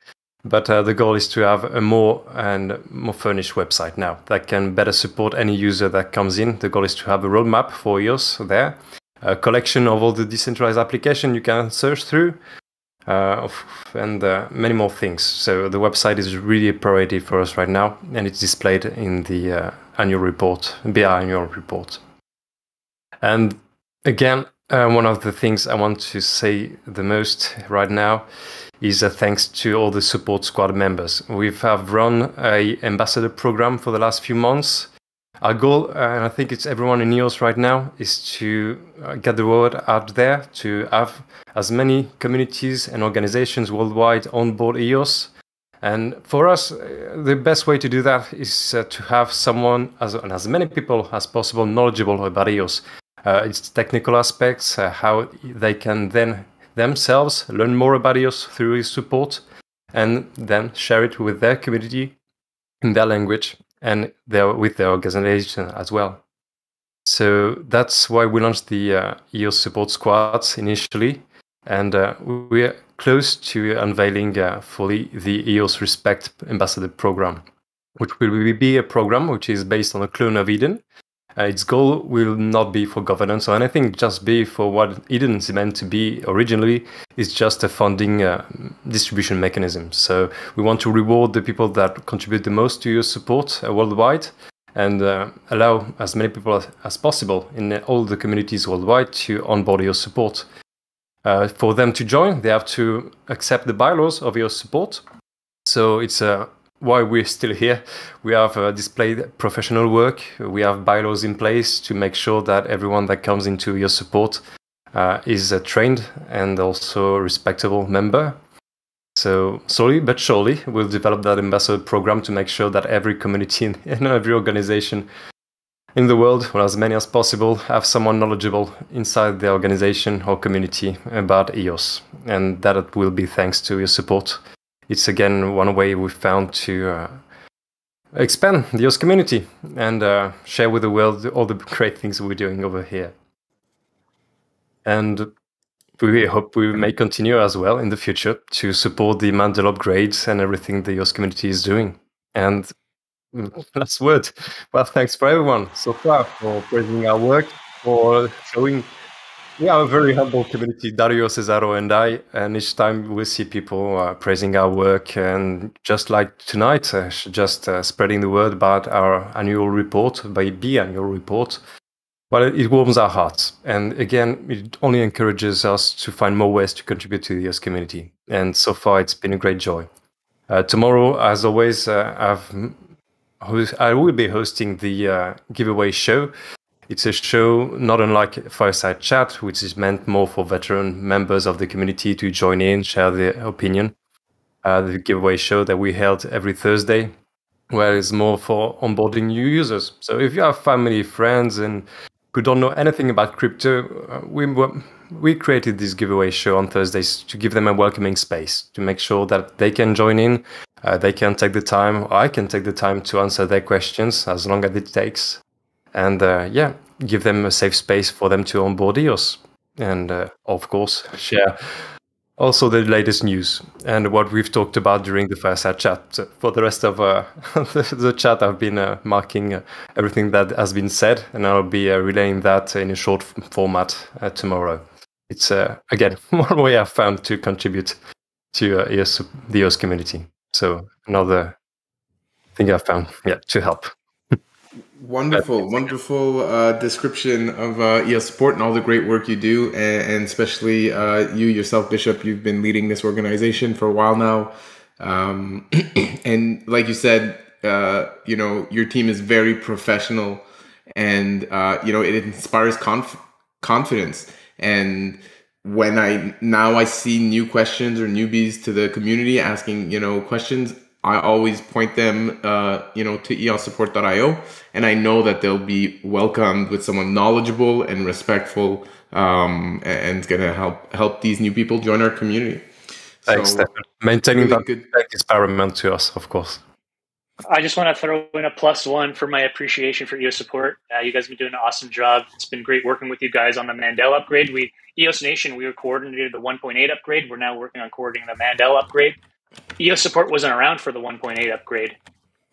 But uh, the goal is to have a more and more furnished website now that can better support any user that comes in. The goal is to have a roadmap for EOS there, a collection of all the decentralized application you can search through, uh, and uh, many more things. So the website is really a priority for us right now, and it's displayed in the uh, annual report, BR annual report. And again, uh, one of the things I want to say the most right now is a thanks to all the support squad members. We have run a ambassador program for the last few months. Our goal, uh, and I think it's everyone in EOS right now, is to uh, get the word out there, to have as many communities and organizations worldwide on board EOS. And for us, uh, the best way to do that is uh, to have someone, as, and as many people as possible, knowledgeable about EOS. Uh, its technical aspects, uh, how they can then themselves, learn more about EOS through EOS support, and then share it with their community in their language and their, with their organization as well. So that's why we launched the uh, EOS support squads initially, and uh, we're close to unveiling uh, fully the EOS Respect Ambassador program. which will be a program which is based on a clone of Eden. Uh, its goal will not be for governance or anything, just be for what Eden is meant to be originally, It's just a funding uh, distribution mechanism. So we want to reward the people that contribute the most to EOS support uh, worldwide and uh, allow as many people as, as, possible in all the communities worldwide to onboard EOS support. Uh, for them to join, they have to accept the bylaws of EOS support. So it's a why we're still here. We have uh, displayed professional work. We have bylaws in place to make sure that everyone that comes into EOS support uh, is a trained and also respectable member. So slowly but surely, we'll develop that ambassador program to make sure that every community *laughs* and every organization in the world, or as many as possible, have someone knowledgeable inside the organization or community about EOS. And that will be thanks to EOS support it's again one way we found to uh, expand the EOS community and uh, share with the world all the great things we're doing over here. And we hope we may continue as well in the future to support the Mandel upgrades and everything the EOS community is doing. And *laughs* last word. Well, thanks for everyone so far for praising our work, for showing we are a very humble community, Dario, Cesaro, and I. And each time we see people uh, praising our work, and just like tonight, uh, just uh, spreading the word about our annual report, by B annual report, well, it warms our hearts. And again, it only encourages us to find more ways to contribute to the EOS community. And so far, it's been a great joy. Uh, tomorrow, as always, uh, I've, I will be hosting the uh, giveaway show. It's a show not unlike Fireside Chat, which is meant more for veteran members of the community to join in, share their opinion. Uh, the giveaway show that we held every Thursday, where it's more for onboarding new users. So if you have family, friends, and who don't know anything about crypto, uh, we we created this giveaway show on Thursdays to give them a welcoming space to make sure that they can join in, uh, they can take the time, I can take the time to answer their questions as long as it takes, and uh, yeah, give them a safe space for them to onboard EOS, and uh, of course *laughs* share also the latest news and what we've talked about during the fireside chat. For the rest of uh, *laughs* the, chat, I've been uh, marking uh, everything that has been said, and I'll be uh, relaying that in a short format tomorrow. It's again *laughs* one way I've found to contribute to EOS, the EOS community. So another thing I've found, yeah, to help. Wonderful, wonderful uh, description of uh, EOS support and all the great work you do, and, and especially uh, you yourself, Bishop. You've been leading this organization for a while now, um, *clears throat* and like you said, uh, you know your team is very professional, and uh, you know it inspires conf- confidence. And when I now I see new questions or newbies to the community asking you know questions, I always point them, uh, you know, to eossupport.io, and I know that they'll be welcomed with someone knowledgeable and respectful, um, and going to help help these new people join our community. Thanks, so, Stefan. Maintaining really that good. is paramount to us, of course. I just want to throw in a plus one for my appreciation for EOS support. Uh, you guys have been doing an awesome job. It's been great working with you guys on the Mandel upgrade. We EOS Nation, we were coordinated the 1.8 upgrade. We're now working on coordinating the Mandel upgrade. EOS support wasn't around for the 1.8 upgrade,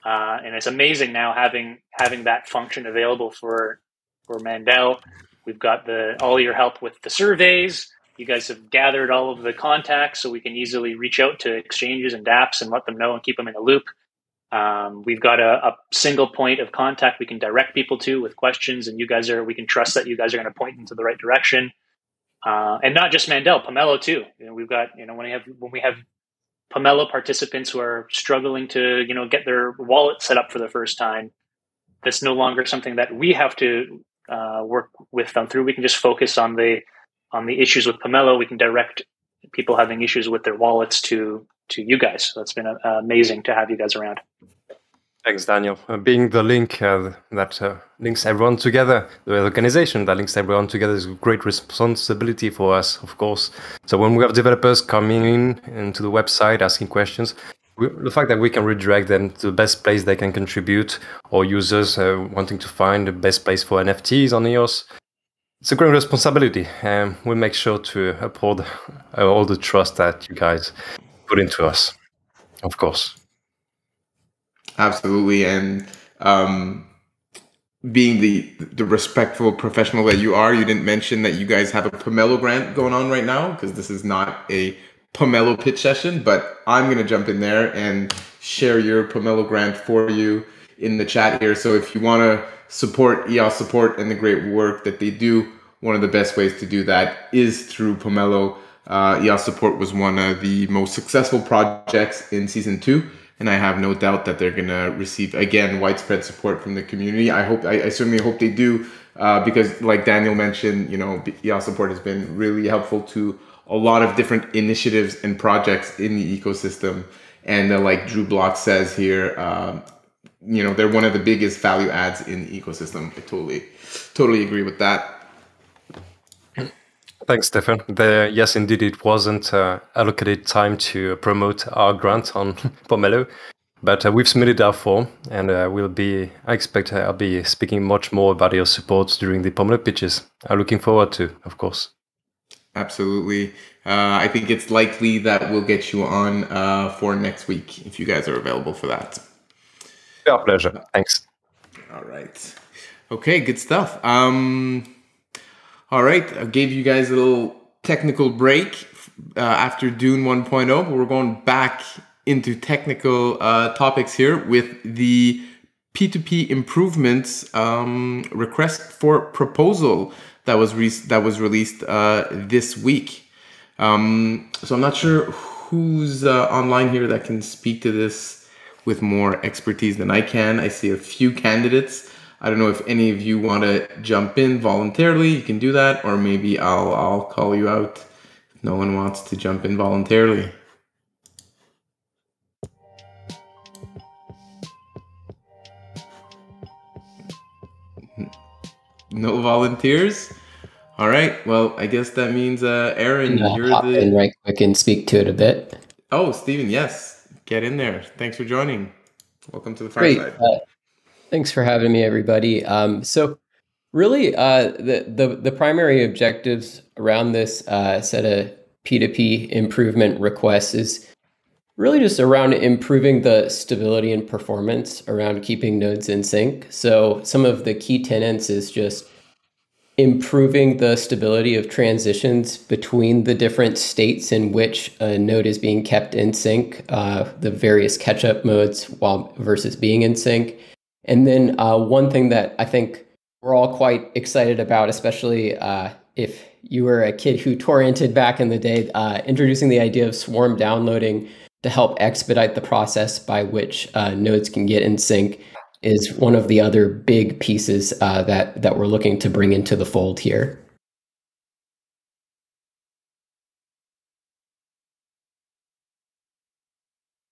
uh, and it's amazing now having having that function available for for Mandel. We've got the all your help with the surveys. You guys have gathered all of the contacts, so we can easily reach out to exchanges and DApps and let them know and keep them in the loop. Um, we've got a, a, single point of contact we can direct people to with questions, and you guys are we can trust that you guys are going to point into the right direction. Uh, and not just Mandel, Pomelo too. You know, we've got you know when we have when we have Pomelo participants who are struggling to, you know, get their wallet set up for the first time. That's no longer something that we have to uh, work with them through. We can just focus on the on the issues with Pomelo. We can direct people having issues with their wallets to to you guys. So it's been uh, amazing to have you guys around. Thanks, Daniel. Uh, being the link uh, that uh, links everyone together, the organization that links everyone together is a great responsibility for us, of course. So when we have developers coming in into the website asking questions, we, the fact that we can redirect them to the best place they can contribute, or users uh, wanting to find the best place for NFTs on EOS, it's a great responsibility, and we make sure to uphold uh, all the trust that you guys put into us, of course. Absolutely, and um, being the the respectful professional that you are, you didn't mention that you guys have a Pomelo grant going on right now because this is not a Pomelo pitch session. But I'm gonna jump in there and share your Pomelo grant for you in the chat here. So if you want to support EOS support and the great work that they do, one of the best ways to do that is through Pomelo. Uh, EOS support was one of the most successful projects in season two and I have no doubt that they're gonna receive again widespread support from the community. I hope, I, I certainly hope they do, uh, because like Daniel mentioned, you know, EOS support has been really helpful to a lot of different initiatives and projects in the ecosystem. And uh, like Drew Block says here, um, you know, they're one of the biggest value adds in the ecosystem. I totally, totally agree with that. Thanks, Stefan. The, yes, indeed, it wasn't uh, allocated time to promote our grant on *laughs* Pomelo, but uh, we've submitted our form, and uh, we'll be. I expect I'll be speaking much more about EOS support during the Pomelo pitches. I'm looking forward to, of course. Absolutely. Uh, I think it's likely that we'll get you on uh, for next week if you guys are available for that. Our pleasure. Thanks. All right. Okay, good stuff. Um, all right, I gave you guys a little technical break uh, after Dune 1.0, but we're going back into technical uh, topics here with the P2P improvements um, request for proposal that was re- that was released uh, this week. Um, so I'm not sure who's uh, online here that can speak to this with more expertise than I can. I see a few candidates. I don't know if any of you want to jump in voluntarily. You can do that, or maybe I'll I'll call you out. If no one wants to jump in voluntarily. No volunteers. All right. Well, I guess that means uh, Aaron, I'll you're hop the. in right quick and speak to it a bit. Oh, Stephen, yes, get in there. Thanks for joining. Welcome to the Great. fireside. Uh, thanks for having me, everybody. Um, so, really, uh, the, the the primary objectives around this uh, set of P2P improvement requests is really just around improving the stability and performance around keeping nodes in sync. So, some of the key tenets is just improving the stability of transitions between the different states in which a node is being kept in sync, uh, the various catch-up modes while versus being in sync. And then uh, one thing that I think we're all quite excited about, especially uh, if you were a kid who torrented back in the day, uh, introducing the idea of swarm downloading to help expedite the process by which uh, nodes can get in sync is one of the other big pieces uh, that that we're looking to bring into the fold here.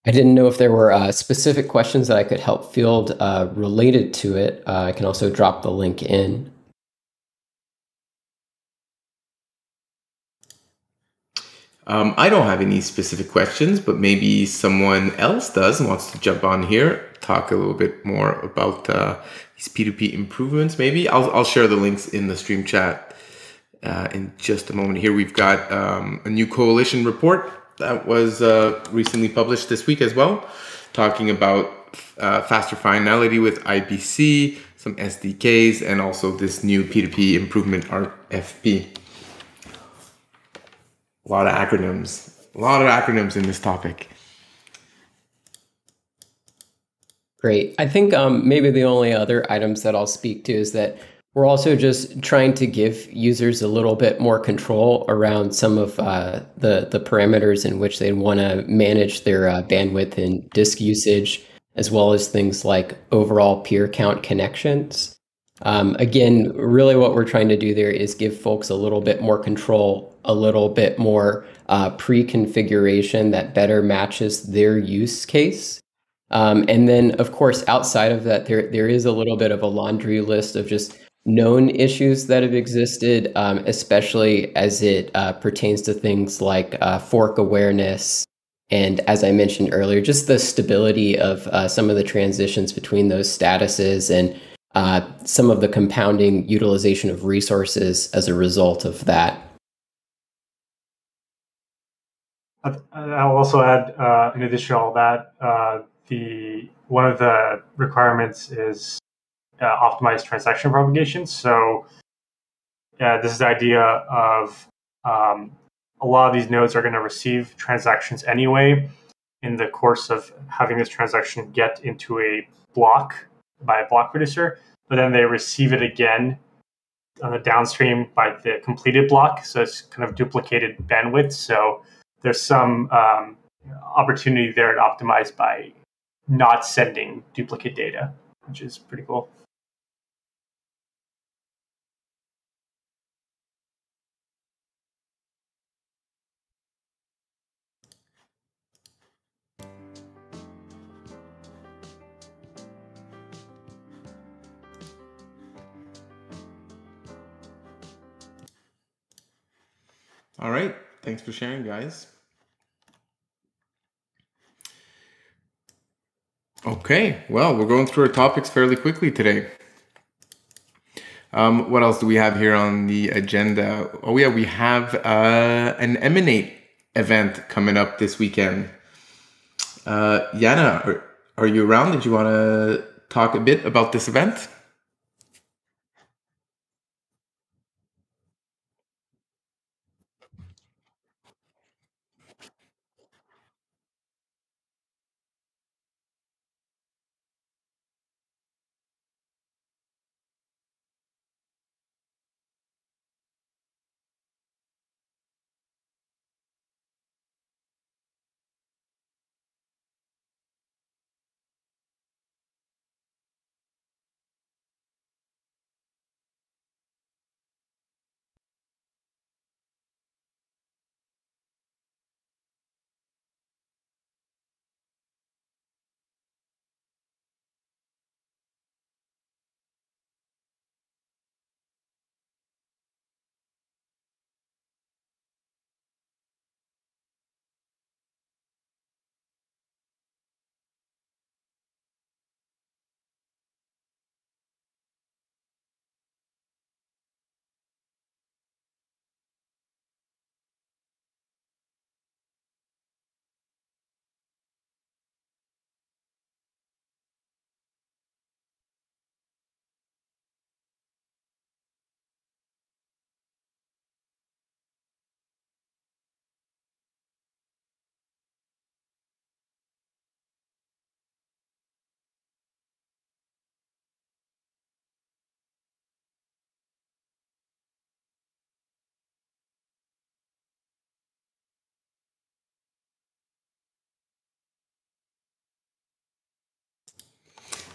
I didn't know if there were uh, specific questions that I could help field uh, related to it. Uh, I can also drop the link in. Um, I don't have any specific questions, but maybe someone else does and wants to jump on here, talk a little bit more about uh, these P2P improvements. Maybe I'll, I'll share the links in the stream chat uh, in just a moment. Here we've got um, a new coalition report that was uh, recently published this week as well, talking about uh, faster finality with IPC, some SDKs, and also this new P2P improvement RFP. A lot of acronyms. A lot of acronyms in this topic. Great. I think um, maybe the only other items that I'll speak to is that we're also just trying to give users a little bit more control around some of uh, the the parameters in which they want to manage their uh, bandwidth and disk usage, as well as things like overall peer count connections. Um, again, really what we're trying to do there is give folks a little bit more control, a little bit more uh, pre-configuration that better matches their use case. Um, and then, of course, outside of that, there there is a little bit of a laundry list of just known issues that have existed, um, especially as it uh, pertains to things like uh, fork awareness. And as I mentioned earlier, just the stability of uh, some of the transitions between those statuses and uh, some of the compounding utilization of resources as a result of that. I'll also add, uh, in addition to all that, uh, the one of the requirements is uh, optimized transaction propagation. So this is the idea of um, a lot of these nodes are going to receive transactions anyway in the course of having this transaction get into a block by a block producer, but then they receive it again on the downstream by the completed block. So it's kind of duplicated bandwidth. So there's some um, opportunity there to optimize by not sending duplicate data, which is pretty cool. All right. Thanks for sharing, guys. Okay. Well, we're going through our topics fairly quickly today. Um, what else do we have here on the agenda? Oh, yeah, we have uh, an Emanate event coming up this weekend. Uh, Yana, are, are you around? Did you want to talk a bit about this event?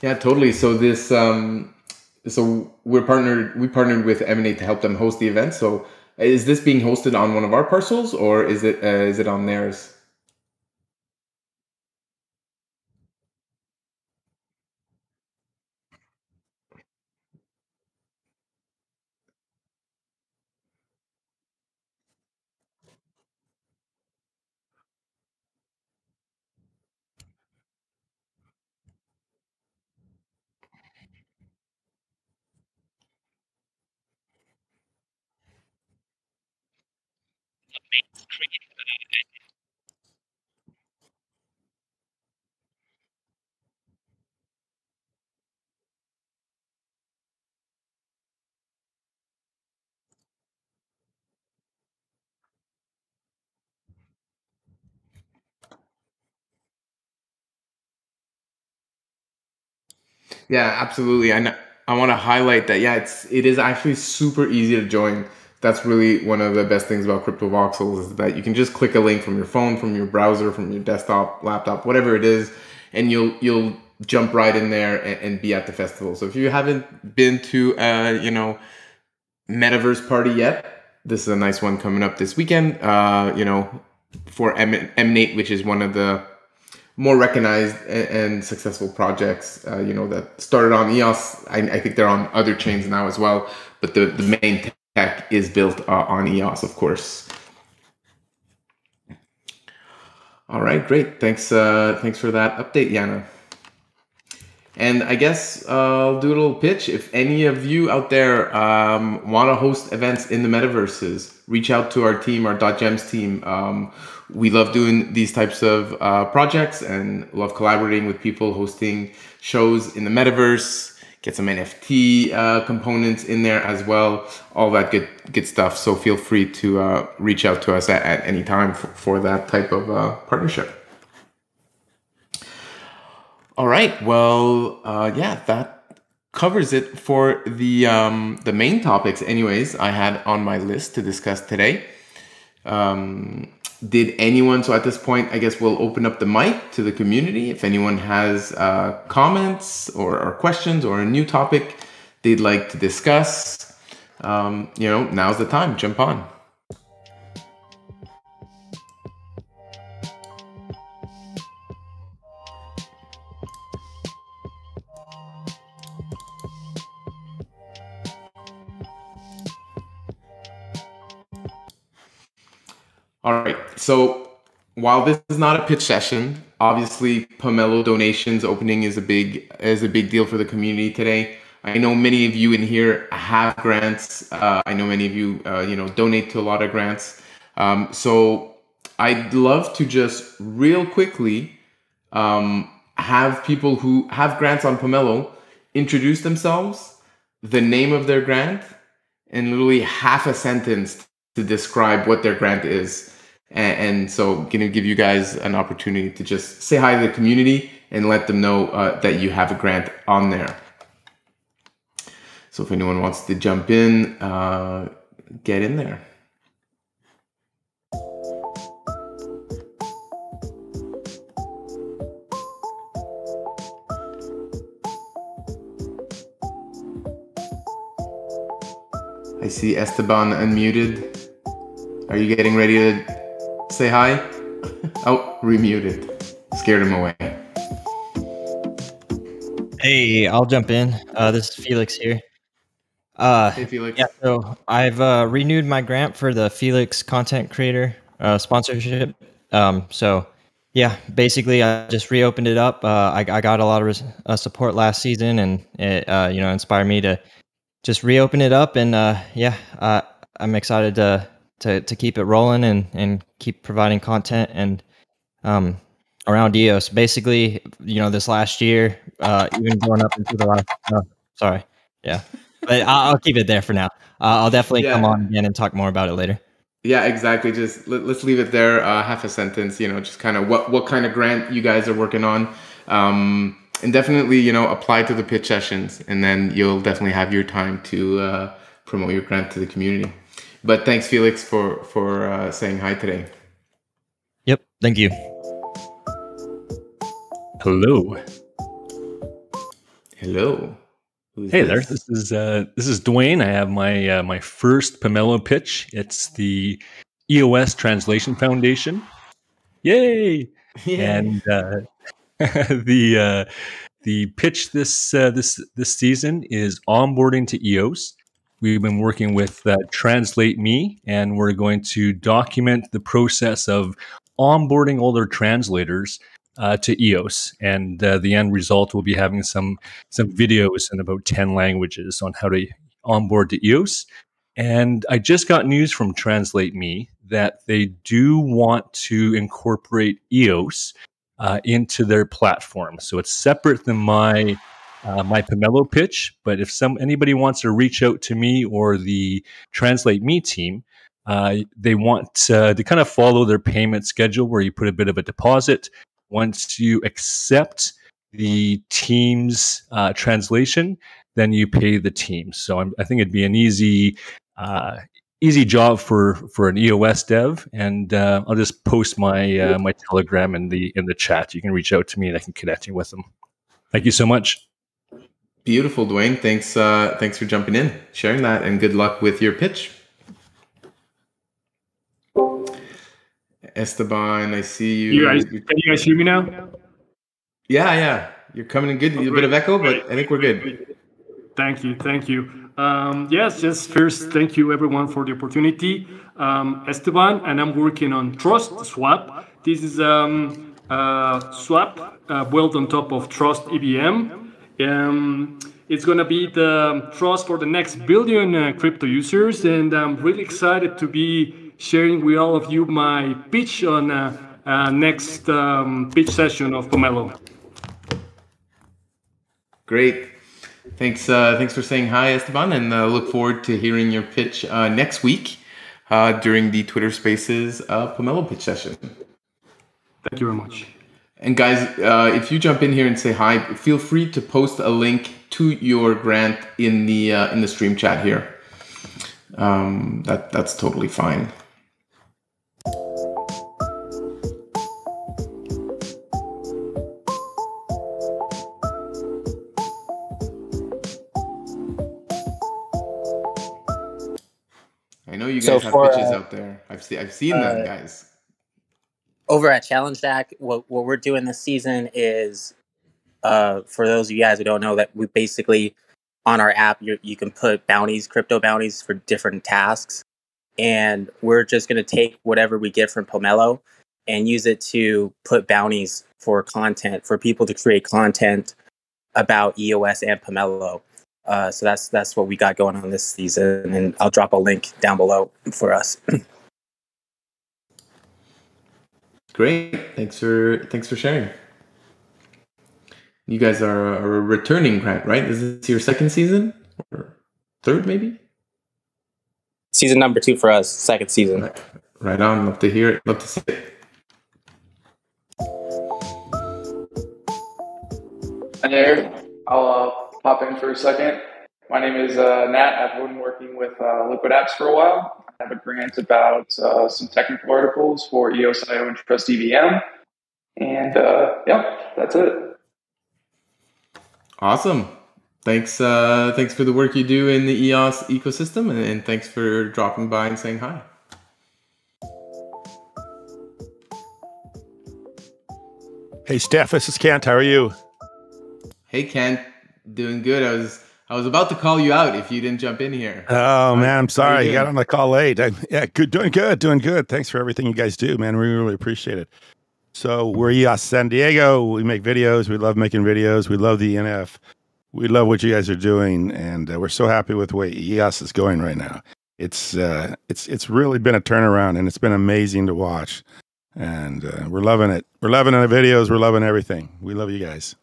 Yeah, totally. So this, um, so we're partnered. We partnered with Emanate to help them host the event. So is this being hosted on one of our parcels, or is it uh, is it on theirs? Yeah, absolutely. And I want to highlight that. Yeah, it's it is actually super easy to join. That's really one of the best things about CryptoVoxels is that you can just click a link from your phone, from your browser, from your desktop, laptop, whatever it is, and you'll you'll jump right in there and, and be at the festival. So if you haven't been to uh, you know metaverse party yet, this is a nice one coming up this weekend. Uh, you know, for M- Emanate, which is one of the more recognized and, and successful projects, uh, you know, that started on EOS. I, I, think they're on other chains now as well, but the, the main tech is built uh, on EOS, of course. All right, great. Thanks, uh, thanks for that update, Yana. And I guess I'll do a little pitch. If any of you out there um, want to host events in the metaverses, reach out to our team, our .gems team. Um, we love doing these types of uh, projects and love collaborating with people hosting shows in the metaverse. Get some NFT uh, components in there as well. All that good good stuff. So feel free to uh, reach out to us at, at any time for, for that type of uh, partnership. All right. Well, uh, yeah, that covers it for the um, the main topics. Anyways, I had on my list to discuss today. Um, did anyone? So at this point, I guess we'll open up the mic to the community. If anyone has uh, comments or, or questions or a new topic they'd like to discuss, um, you know, now's the time. Jump on. All right. So while this is not a pitch session, obviously Pomelo donations opening is a big is a big deal for the community today. I know many of you in here have grants. Uh, I know many of you, uh, you know, donate to a lot of grants. Um, so I'd love to just real quickly um, have people who have grants on Pomelo introduce themselves, the name of their grant, and literally half a sentence to describe what their grant is. And, and so, going to give you guys an opportunity to just say hi to the community and let them know uh, that you have a grant on there. So, if anyone wants to jump in, uh, get in there. I see Esteban unmuted. Are you getting ready to say hi? oh, remuted. Scared him away. Hey, I'll jump in. Uh, this is Felix here. Uh, hey, Felix. Yeah, so I've uh, renewed my grant for the Felix content creator uh, sponsorship. Um, so, yeah, basically, I just reopened it up. Uh, I, I got a lot of res- uh, support last season, and it uh, you know inspired me to just reopen it up. And uh, yeah, uh, I'm excited to to to keep it rolling and and keep providing content and um, around EOS. Basically, you know, this last year, uh, even going up into the last. Uh, sorry, yeah, but I'll, I'll keep it there for now. Uh, I'll definitely Yeah. come on again and talk more about it later. Yeah, exactly. Just let, us leave it there. Uh, half a sentence. You know, just kind of what what kind of grant you guys are working on, um, and definitely you know apply to the pitch sessions, and then you'll definitely have your time to uh, promote your grant to the community. But thanks, Felix, for for uh, saying hi today. Yep. Thank you. Hello. Hello. Who's Hey there. this? This is uh, this is Dwayne. I have my uh, my first Pomelo pitch. It's the EOS Translation Foundation. Yay! *laughs* And uh, *laughs* the uh, the pitch this uh, this this season is onboarding to EOS. We've been working with uh, Translate Me, and we're going to document the process of onboarding all their translators uh, to EOS, and uh, the end result will be having some some videos in about ten languages on how to onboard to EOS. And I just got news from Translate Me that they do want to incorporate EOS uh, into their platform, so it's separate than my uh, my Pomelo pitch. But if some anybody wants to reach out to me or the Translate Me team, uh, they want uh, to kind of follow their payment schedule where you put a bit of a deposit. Once you accept the team's uh, translation, then you pay the team. So I'm, I think it'd be an easy, uh, easy job for for an EOS dev. And uh, I'll just post my uh, my Telegram in the in the chat. You can reach out to me and I can connect you with them. Thank you so much. Beautiful, Dwayne. Thanks. Uh, thanks for jumping in, sharing that, and good luck with your pitch. Esteban, I see you. You guys, can you guys hear me now? Yeah, yeah. You're coming in good. A bit of echo, but I think we're good. Thank you, thank you. Um, yes, just first, thank you everyone for the opportunity. Um, Esteban, and I'm working on Trust Swap. This is um, a swap uh, built on top of Trust EVM, Um, it's going to be the trust for the next billion uh, crypto users, and I'm really excited to be sharing with all of you my pitch on uh, uh, next um, pitch session of Pomelo. Great. Thanks. Uh, thanks for saying hi, Esteban, and uh, look forward to hearing your pitch uh, next week uh, during the Twitter Spaces uh, Pomelo pitch session. Thank you very much. And guys, uh, if you jump in here and say hi, feel free to post a link to your grant in the uh, in the stream chat here. Um, that that's totally fine. I know you guys So have for, pitches uh, out there. I've seen I've seen them, uh, guys. Over at Challenge Deck, what what we're doing this season is, uh, for those of you guys who don't know, that we basically on our app you can put bounties, crypto bounties for different tasks, and we're just gonna take whatever we get from Pomelo and use it to put bounties for content for people to create content about EOS and Pomelo. Uh, so that's that's what we got going on this season, and I'll drop a link down below for us. *clears throat* Great. Thanks for thanks for sharing. You guys are, are a returning grant, right? Is this your second season or third, maybe? season number two for us, second season. Right on. Love to hear it. Love to see it. Hi there. I'll uh, pop in for a second. My name is uh, Nat. I've been working with uh, Liquid Apps for a while. I have a grant about uh, some technical articles for EOS.io and Trust EVM. And uh, yeah, that's it. Awesome. Thanks. Uh, thanks for the work you do in the EOS ecosystem, and, and thanks for dropping by and saying hi. Hey, Steph, this is Kent. How are you? Hey, Kent. Doing good. I was I was about to call you out if you didn't jump in here. Oh man, I'm sorry. you got on the call late. I, yeah, good, doing good, doing good. Thanks for everything you guys do, man. We really appreciate it. So we're EOS San Diego. We make videos. We love making videos. We love the NF. We love what you guys are doing, and uh, we're so happy with the way EOS is going right now. It's uh, it's it's really been a turnaround, and it's been amazing to watch. And uh, we're loving it. We're loving the videos. We're loving everything. We love you guys.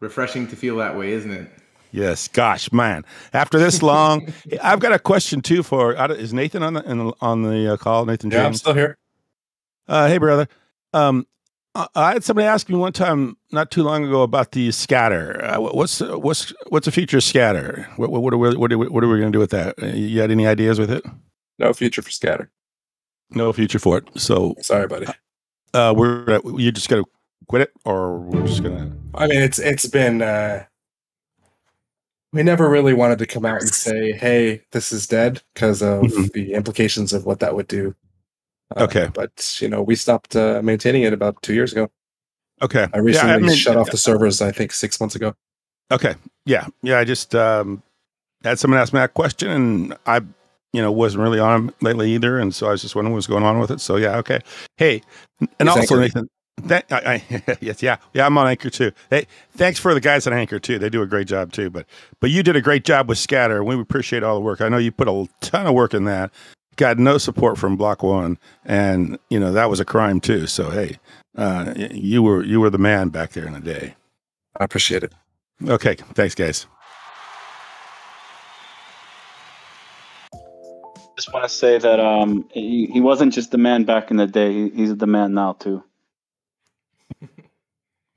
Refreshing to feel that way, isn't it? Yes, gosh, man. After this long, *laughs* I've got a question too. For is Nathan on the, on the uh, call? Nathan James. Yeah, I'm still here. Uh, hey, brother. Um, I I had somebody ask me one time not too long ago about the scatter. Uh, what's what's what's the future of scatter? What what, what are we what are we, what are we going to do with that? Uh, You had any ideas with it? No future for scatter. No future for it. So sorry, buddy. Uh, we're you just got to quit it, or we're just gonna. I mean, it's it's been. Uh, we never really wanted to come out and say, "Hey, this is dead," because of Mhm. the implications of what that would do. Uh, Okay. but you know, we stopped uh, maintaining it about two years ago. Okay. I recently mean- shut off the servers. I think six months ago. Okay. Yeah. Yeah. I just um, had someone ask me that question, and I, you know, wasn't really on 'em lately either, and so I was just wondering what was going on with it. So yeah. Okay. Hey, and He's also Anchor. Nathan. That, I, I, *laughs* yes, yeah, yeah. I'm on Anchor too. Hey, thanks for the guys at Anchor too. They do a great job too. But but you did a great job with Scatter. We appreciate all the work. I know you put a ton of work in that. Got no support from Block One, and you know that was a crime too. So hey, uh, you were you were the man back there in the day. I appreciate it. Okay, thanks, guys. Just want to say that um, he, he wasn't just the man back in the day. He, he's the man now too.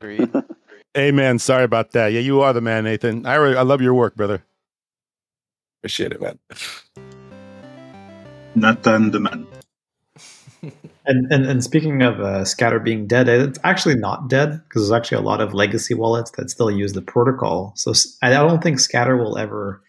Amen. *laughs* Sorry about that. Yeah, you are the man, Nathan. I really, I love your work, brother. Appreciate it, man. Nathan the man. *laughs* And, and and speaking of uh, Scatter being dead, it's actually not dead because there's actually a lot of legacy wallets that still use the protocol. So I don't think Scatter will ever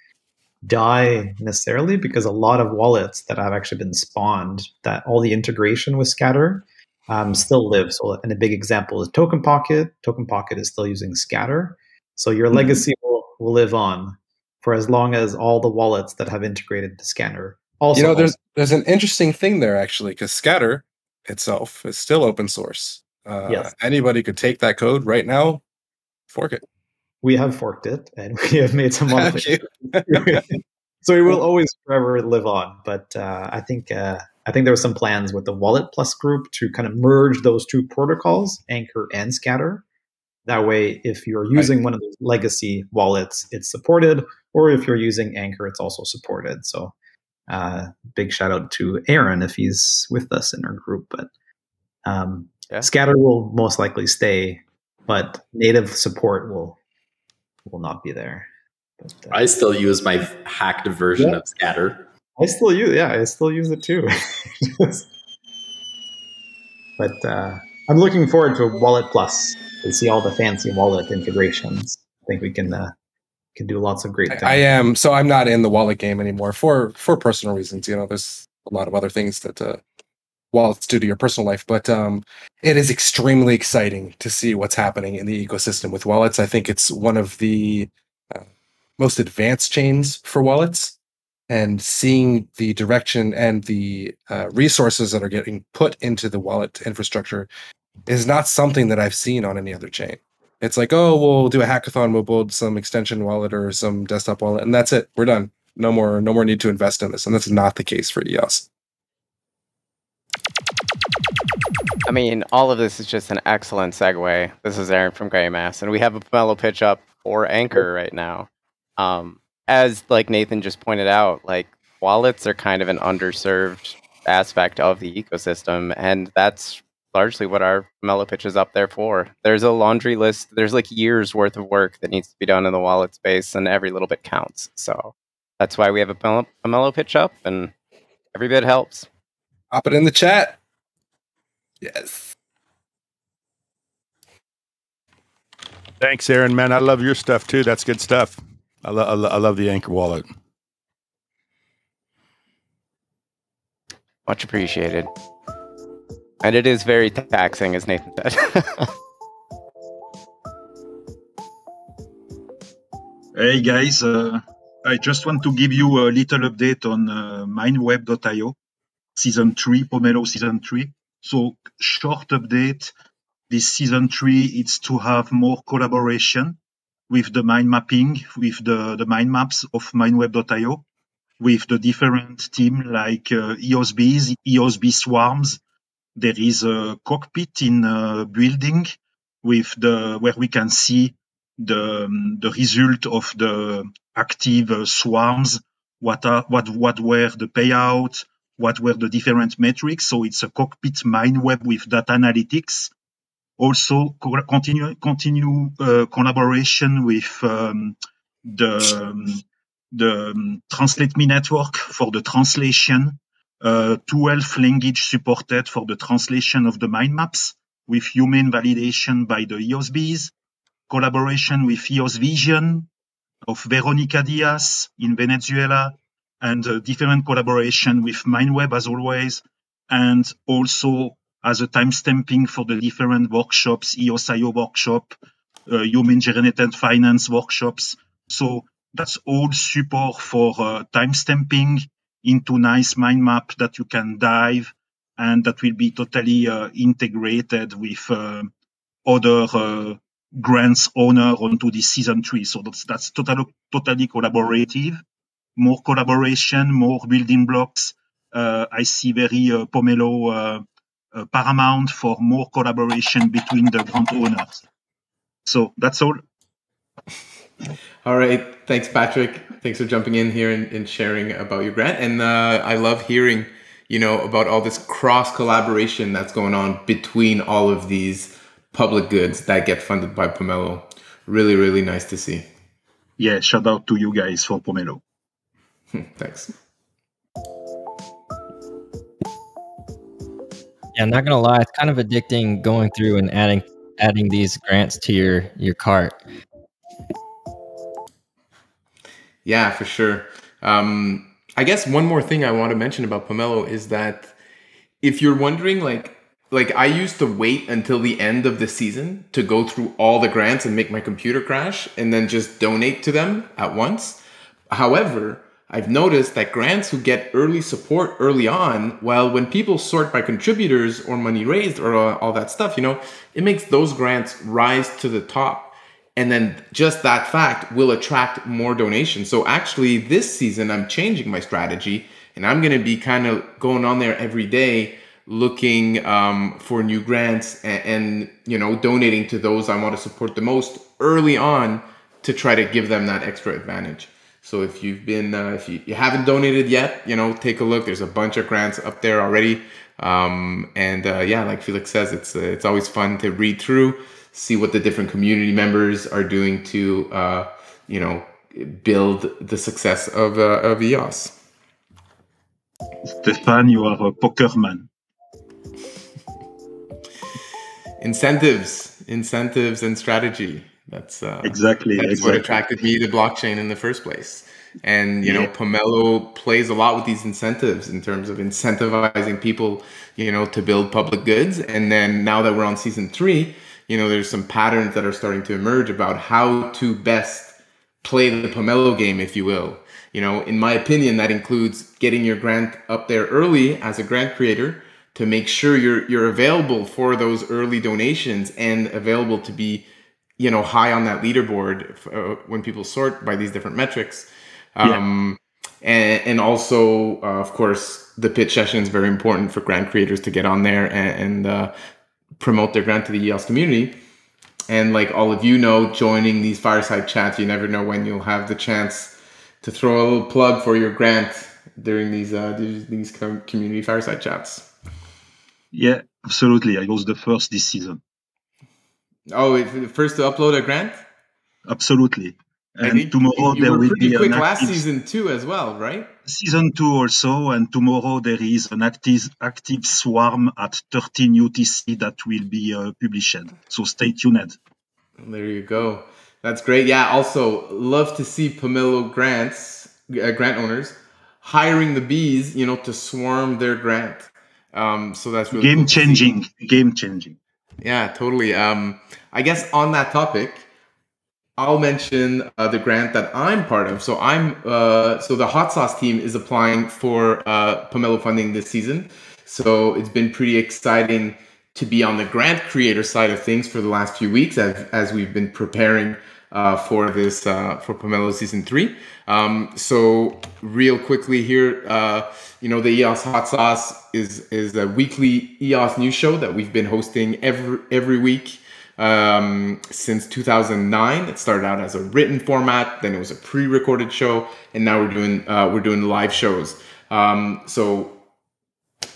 die necessarily because a lot of wallets that have actually been spawned that all the integration with Scatter um, still live. So and a big example is Token Pocket. Token Pocket is still using Scatter. So your legacy will, will live on for as long as all the wallets that have integrated the Scatter. Also, you know, there's there's an interesting thing there actually, because Scatter itself is still open source. Uh, Yes. Anybody could take that code right now, fork it. we have forked it and *laughs* we have made some modifications. *laughs* so it will *laughs* always forever live on. But uh, I think uh, I think there were some plans with the Wallet Plus group to kind of merge those two protocols, Anchor and Scatter. That way, if you're using right. one of those legacy wallets, it's supported, or if you're using Anchor, it's also supported. So, uh, big shout out to Aaron if he's with us in our group. But um, yeah. Scatter will most likely stay, but native support will will not be there. But, uh, I still use my hacked version yeah. of Scatter. I still use, yeah, I still use it too. *laughs* but uh, I'm looking forward to Wallet Plus see all the fancy wallet integrations. I think we can uh, can do lots of great things. I am so I'm not in the wallet game anymore for for personal reasons. You know, there's a lot of other things that uh, wallets do to your personal life, but um, it is extremely exciting to see what's happening in the ecosystem with wallets. I think it's one of the uh, most advanced chains for wallets and seeing the direction and the uh, resources that are getting put into the wallet infrastructure is not something that I've seen on any other chain. It's like, oh, we'll do a hackathon, we'll build some extension wallet or some desktop wallet, and that's it. We're done. No more, no more need to invest in this. And that's not the case for EOS. I mean, all of this is just an excellent segue. This is Aaron from Greymass, and we have a Pomelo pitch up for Anchor right now. Um, as like Nathan just pointed out, like wallets are kind of an underserved aspect of the ecosystem, and that's largely what our Mellow pitch is up there for. There's a laundry list. There's like years worth of work that needs to be done in the wallet space, and every little bit counts. So that's why we have a, a Mellow pitch up, and every bit helps. Pop it in the chat. Yes. Thanks, Aaron. Man, I love your stuff too. That's good stuff. I, lo- I, lo- I love the Anchor wallet. Much appreciated. And it is very taxing, as Nathan said. *laughs* hey guys, uh, I just want to give you a little update on uh, MindWeb.io, season 3, Pomelo season 3. So, short update this season 3 is to have more collaboration with the mind mapping, with the, the mind maps of mindweb.io, with the different team like uh, EOSBs, EOSB swarms, there is a cockpit in a building with the where we can see the um, the result of the active uh, swarms. What are what what were the payout? What were the different metrics? So it's a cockpit mind web with data analytics. Also, co- continue continue uh, collaboration with um, the um, the um, Translate Me network for the translation uh, 12 language supported for the translation of the mind maps with human validation by the EOSBs, collaboration with EOS Vision of Veronica Diaz in Venezuela, and uh, different collaboration with MindWeb as always, and also as a timestamping for the different workshops, EOSIO workshop, uh, human generated finance workshops. So that's all support for uh, timestamping into nice mind map that you can dive and that will be totally uh, integrated with uh, other uh, grants owner onto the season three. So that's that's totally totally collaborative. More collaboration, more building blocks. Uh, I see very Pomelo paramount for more collaboration between the grant owners. So that's all. *laughs* All right. Thanks, Patrick. Thanks for jumping in here and, and sharing about your grant. And uh, I love hearing, you know, about all this cross collaboration that's going on between all of these public goods that get funded by Pomelo. Really, really nice to see. Yeah, shout out to you guys for Pomelo. *laughs* Thanks. Yeah, I'm not gonna lie, it's kind of addicting going through and adding adding these grants to your your cart. Yeah, for sure. Um, I guess one more thing I want to mention about Pomelo is that if you're wondering, like, like I used to wait until the end of the season to go through all the grants and make my computer crash and then just donate to them at once. However, I've noticed that grants who get early support early on, well, when people sort by contributors or money raised or all that stuff, you know, it makes those grants rise to the top and then just that fact will attract more donations. So actually, this season I'm changing my strategy, and I'm going to be kind of going on there every day, looking um, for new grants and, and you know donating to those I want to support the most early on to try to give them that extra advantage. So if you've been, uh, if you, you haven't donated yet, you know, take a look. There's a bunch of grants up there already. Um, and uh, yeah, like Felix says, it's uh, it's always fun to read through, see what the different community members are doing to, uh, you know, build the success of uh, of EOS. Stefan, you are a poker man. Incentives, incentives, and strategy. That's uh, exactly that's exactly. what attracted me to blockchain in the first place. And you know, Pomelo plays a lot with these incentives in terms of incentivizing people, you know, to build public goods. And then now that we're on season three, you know, there's some patterns that are starting to emerge about how to best play the Pomelo game, if you will. You know, in my opinion, that includes getting your grant up there early as a grant creator to make sure you're you're available for those early donations and available to be, you know, high on that leaderboard uh, when people sort by these different metrics. Um, and, and also, uh, of course, the pitch session is very important for grant creators to get on there and, and uh, promote their grant to the EOS community. And like all of you know, joining these fireside chats, you never know when you'll have the chance to throw a little plug for your grant during these uh, these, these community fireside chats. Yeah, absolutely. I was the first this season. Oh, if- first to upload a grant. Absolutely. And think tomorrow you there were will pretty be quick an last season two as well, right? season two also, and tomorrow there is an active active swarm at 13 UTC that will be uh, published. So stay tuned. There you go. That's great. Yeah. Also, love to see Pomelo grants uh, grant owners hiring the bees, you know, to swarm their grant. Um, so that's really Game cool changing, game changing. Yeah, totally. Um, I guess on that topic, I'll mention uh, the grant that I'm part of. So I'm uh, so the hot sauce team is applying for uh, Pomelo funding this season. So it's been pretty exciting to be on the grant creator side of things for the last few weeks as, as we've been preparing uh, for this uh, for Pomelo season three. Um, so real quickly here, uh, you know, the EOS Hot Sauce is is a weekly EOS news show that we've been hosting every every week um, since 2009. It started out as a written format, then it was a pre-recorded show, and now we're doing uh, we're doing live shows. Um, so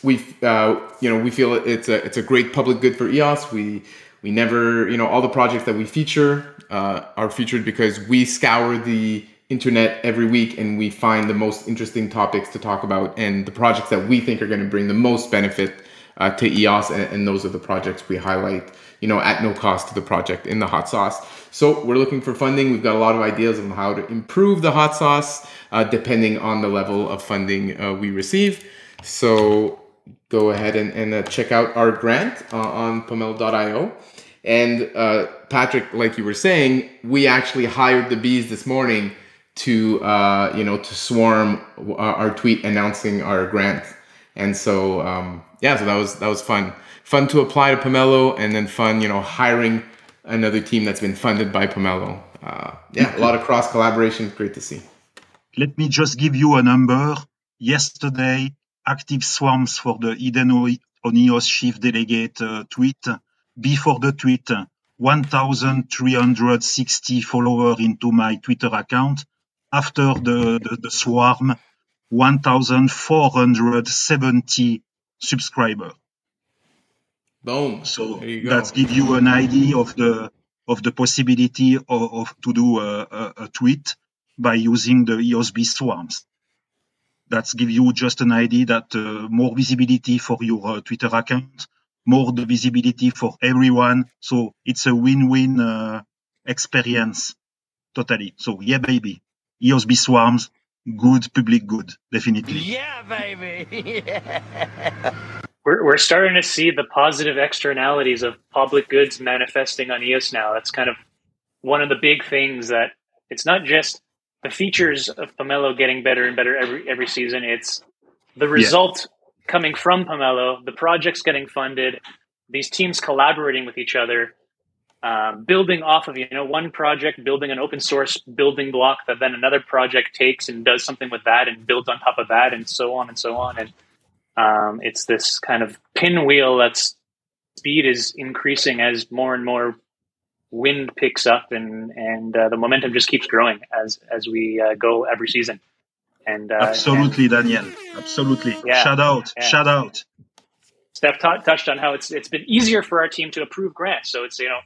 we uh, you know we feel it's a it's a great public good for EOS. We we never you know all the projects that we feature uh, are featured because we scour the internet every week and we find the most interesting topics to talk about and the projects that we think are going to bring the most benefit uh, to EOS and, and those are the projects we highlight you know at no cost to the project in the hot sauce. So we're looking for funding. We've got a lot of ideas on how to improve the hot sauce uh, depending on the level of funding uh, we receive. So go ahead and, and uh, check out our grant uh, on pomelo.io. And uh, Patrick, like you were saying, we actually hired the bees this morning to uh, you know to swarm uh, our tweet announcing our grant. And so um, yeah, so that was that was fun. Fun to apply to Pomelo, and then fun you know hiring another team that's been funded by Pomelo. Uh, yeah, a lot of cross collaboration. Great to see. Let me just give you a number. Yesterday, active swarms for the Eden on EOS chief delegate uh, tweet. Before the tweet, 1,360 followers into my Twitter account. After the, the, the swarm, 1,470 subscribers. Boom. So There you go. that give you an idea of the of the possibility of, of to do a, a, a tweet by using the EOSB swarms. That give you just an idea that uh, more visibility for your uh, Twitter account, more the visibility for everyone. So it's a win-win uh, experience, totally. So yeah, baby, EOSB swarms, good public good, definitely. Yeah, baby. *laughs* We're, we're starting to see the positive externalities of public goods manifesting on EOS now. That's kind of one of the big things that it's not just the features of Pomelo getting better and better every every season. It's the result coming from Pomelo, the projects getting funded, these teams collaborating with each other. um, building off of you know one project, building an open source building block that then another project takes and does something with that and builds on top of that, and so on and so on. And um, it's this kind of pinwheel that's speed is increasing as more and more wind picks up and and uh, the momentum just keeps growing as as we uh, go every season and uh, Absolutely, Daniel. Absolutely. Yeah, Shout out. yeah. Shout out. Steph t- touched on how it's it's been easier for our team to approve grants. So it's you know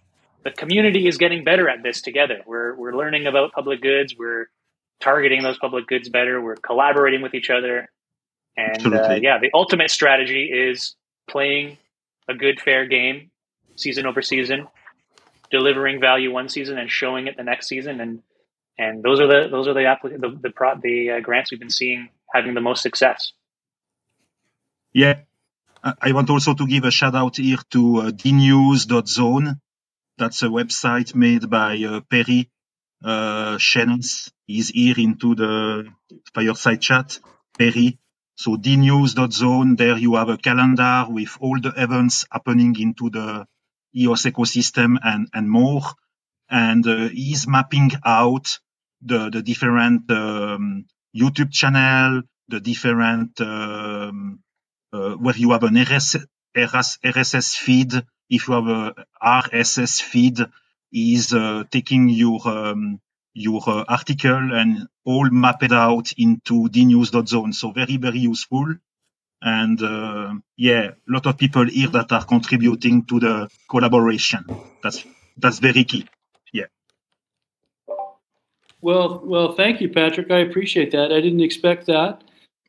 the community is getting better at this together. We're we're learning about public goods. We're targeting those public goods better. We're collaborating with each other, and uh, yeah, the ultimate strategy is playing a good fair game, season over season, delivering value one season and showing it the next season, and and those are the those are the applic- the the, pro- the uh, grants we've been seeing having the most success. Yeah. I I want also to give a shout out here to uh, dnews.zone. That's a website made by uh, Perry uh, Shens. He's here into the fireside chat. Perry. So dnews.zone, there you have a calendar with all the events happening into the EOS ecosystem and, and more. And uh, he's mapping out the, the different um, YouTube channel, the different um, uh, where you have an RS, RS, RSS feed. If you have a RSS feed, is uh, taking your um, your uh, article and all mapped out into dnews.zone. So very very useful. And uh, yeah, a lot of people here that are contributing to the collaboration. That's that's very key. Well, well, thank you, Patrick. I appreciate that. I didn't expect that.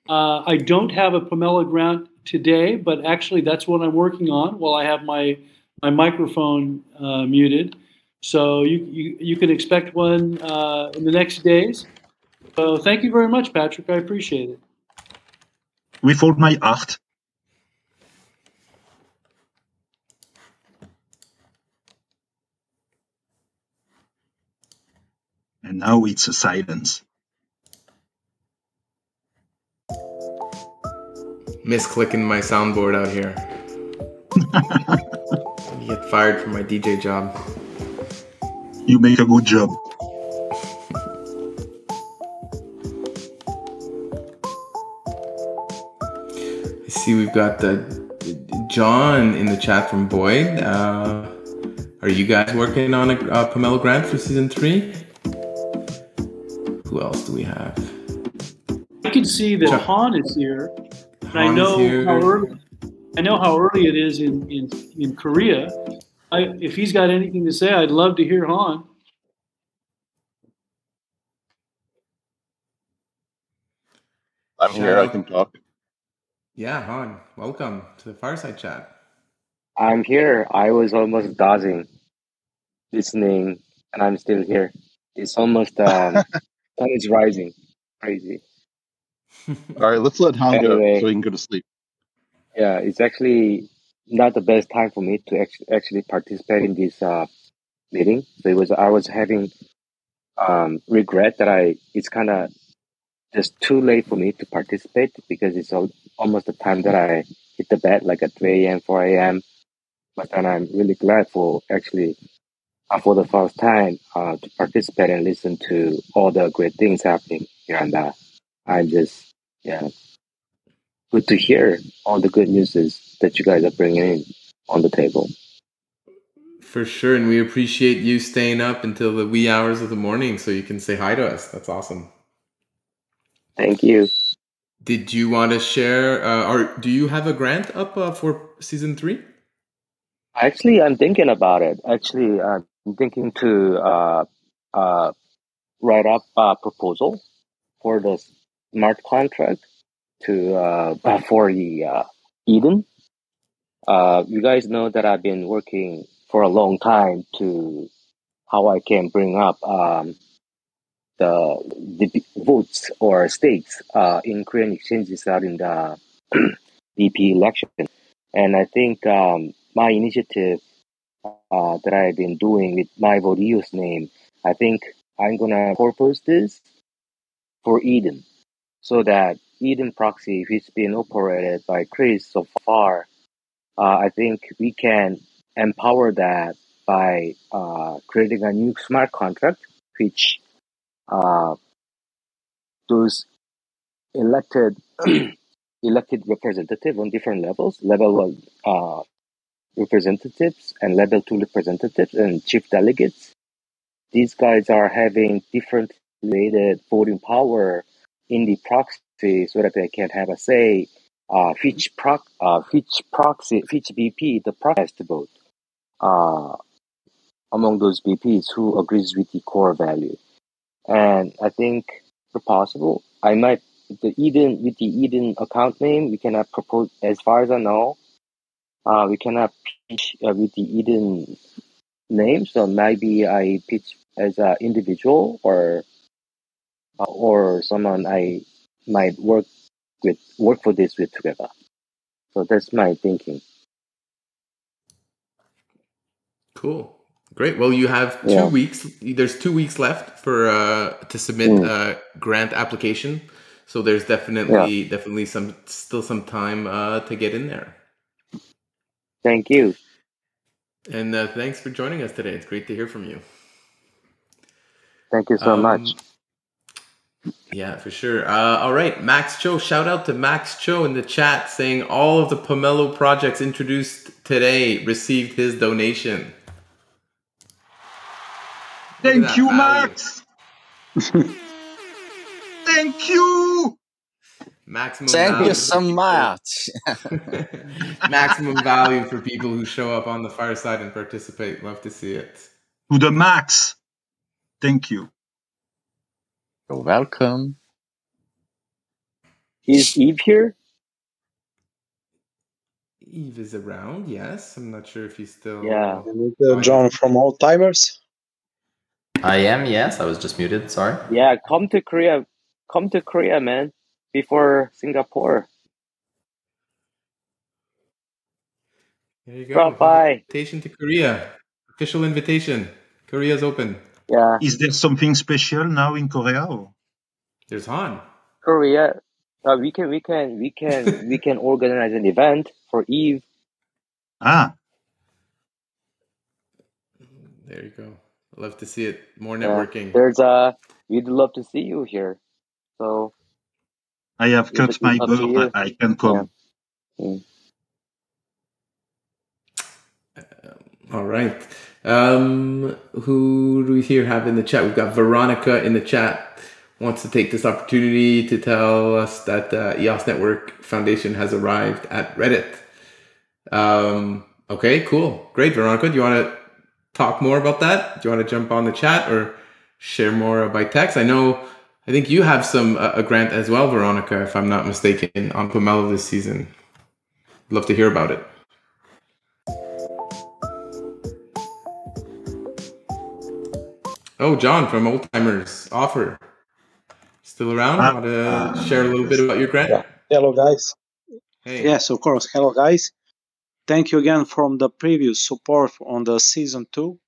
Uh, I don't have a Pomelo grant today, but actually, that's what I'm working on while I have my my microphone uh, muted. So you, you you can expect one uh, in the next days. So thank you very much, Patrick. I appreciate it. With all my heart. And now it's a silence. Misclicking my soundboard out here. *laughs* Get fired from my DJ job. You make a good job. I see we've got the John in the chat from Boyd. Uh, are you guys working on a uh, Pomelo grant for season three? Who else do we have? I can see that Han is here, and I Han is know here. how early. I know how early it is in in, in Korea. I, if he's got anything to say, I'd love to hear Han. I'm here. I can talk. Yeah, Han, welcome to the Fireside Chat. I'm here. I was almost dozing, listening, and I'm still here. It's almost um, *laughs* sun is rising. Crazy. *laughs* All right, let's let Han go Anyway. so he can go to sleep. Yeah, it's actually not the best time for me to act- actually participate in this uh, meeting. So it was I was having um, regret that I it's kind of just too late for me to participate because it's al- almost the time that I hit the bed, like at 3 a.m., 4 a.m. But then I'm really glad for actually for the first time uh, to participate and listen to all the great things happening here and there. I'm just yeah good to hear all the good news that you guys are bringing in on the table. For sure, and we appreciate you staying up until the wee hours of the morning so you can say hi to us. That's awesome. Thank you. Did you want to share, uh, or do you have a grant up uh, for season three? Actually, I'm thinking about it. Actually, I'm thinking to uh, uh, write up a proposal for the smart contract to uh, for the uh, Eden. Uh, you guys know that I've been working for a long time to how I can bring up um, the, the votes or stakes uh, in Korean exchanges out in the *clears throat* BP election. And I think um, my initiative uh, that I've been doing with my Vodios name, I think I'm gonna propose this for Eden, so that Eden proxy, which has been operated by Chris so far, uh, I think we can empower that by uh, creating a new smart contract, which uh, those elected *clears throat* elected representative on different levels, level one uh, representatives and level two representatives and chief delegates. These guys are having different related voting power in the proxy so that they can have a say uh, which proc uh, which proxy which BP the proxy has to vote uh, among those BPs who agrees with the core value. And I think if possible, I might the Eden with the Eden account name we cannot propose as far as I know. Uh, we cannot pitch uh, with the Eden name, so maybe I pitch as an individual or uh, or someone I might work with work for this with together. So that's my thinking. Cool. Great. Well, you have two Yeah. weeks. There's two weeks left for uh, to submit Mm. a grant application. So there's definitely definitely some still some time uh, to get in there. Thank you. And uh, thanks for joining us today. It's great to hear from you. Thank you so Um, much. Yeah, for sure. Uh, all right, Max Cho. Shout out to Max Cho in the chat saying all of the Pomelo projects introduced today received his donation. Thank you, value. Max. *laughs* Thank you. Maximum Thank value you so much. *laughs* Maximum value for people who show up on the fireside and participate. Love to see it. To the max. Thank you. You're welcome. Is Eve here? Eve is around, yes. I'm not sure if he's still. Yeah. Uh, John from Old Timers. I am, yes. I was just muted. Sorry. Yeah, come to Korea. Come to Korea, man. Before Singapore. There you go. Drop by. Invitation to Korea. Official invitation. Korea's open. Yeah. Is there something special now in Korea? Or? There's Han. Korea. Uh, we can we can we can we *laughs* can organize an event for Eve. Ah, There you go. Love to see it. More Yeah. networking. There's a. We'd love to see you here. So I have cut my up bird. I I can come. Mm. All right. Um, who do we here have in the chat? We've got Veronica in the chat. Wants to take this opportunity to tell us that uh, EOS Network Foundation has arrived at Reddit. Um, okay, cool. Great, Veronica. Do you want to talk more about that? Do you want to jump on the chat or share more by text? I know, I think you have some uh, a grant as well, Veronica, if I'm not mistaken, on Pomelo this season. Love to hear about it. Oh, John from Old Timers Offer. Still around? Want to share a little bit about your grant? Hello, guys. Hey. Yes, of course. Hello, guys. Thank you again from the previous support on the season two.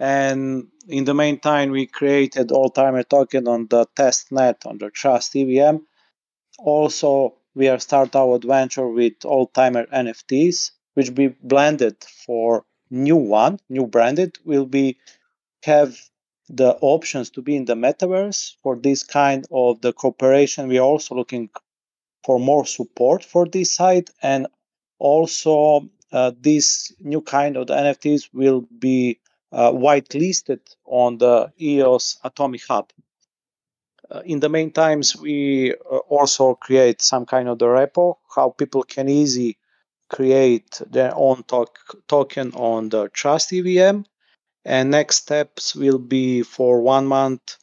And in the meantime, we created all timer token on the test net on the Trust EVM. Also, we are start our adventure with all timer NFTs, which be blended for new one, new branded will be have the options to be in the metaverse for this kind of the cooperation. We are also looking for more support for this side and also uh, this new kind of the nfts will be uh, whitelisted on the eos atomic hub uh, in the meantime we uh, also create some kind of the repo how people can easy create their own tok- token on the trust evm and next steps will be for one month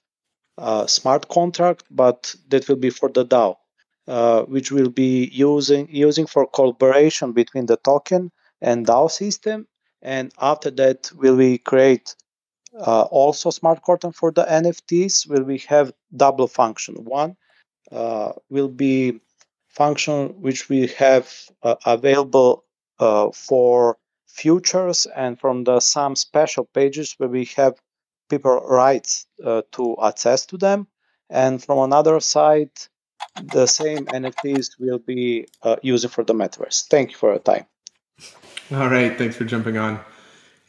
uh, smart contract but that will be for the dao uh, which will be using using for collaboration between the token and DAO system. And after that, will we create uh, also smart contract for the NFTs? Will we have double function? One uh, will be function which we have uh, available uh, for futures and from the some special pages where we have people rights uh, to access to them. And from another side, the same NFTs will be uh, used for the metaverse. Thank you for your time. All right, thanks for jumping on.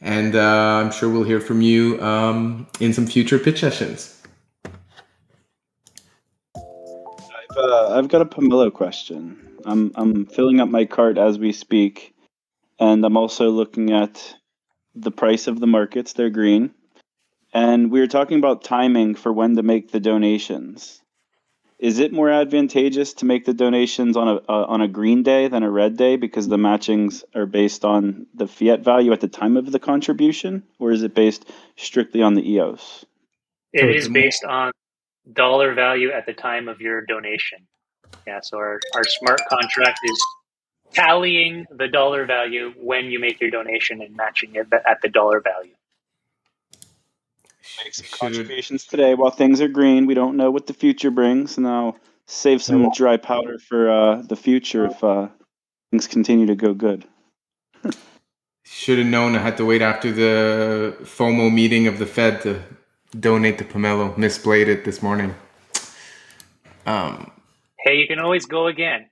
and uh, I'm sure we'll hear from you um, in some future pitch sessions. I've, uh, I've got a Pomelo question. I'm I'm filling up my cart as we speak, and I'm also looking at the price of the markets. They're green, and we were talking about timing for when to make the donations. Is it more advantageous to make the donations on a uh, on a green day than a red day because the matchings are based on the fiat value at the time of the contribution, or is it based strictly on the EOS? It is based on dollar value at the time of your donation. Yeah, so our, our smart contract is tallying the dollar value when you make your donation and matching it at the dollar value. Make some contributions today while things are green. We don't know what the future brings, and I'll save some dry powder for uh, the future if uh, things continue to go good. Should have known I had to wait after the FOMO meeting of the Fed to donate to Pomelo. Misplayed it this morning. Um, Hey, you can always go again.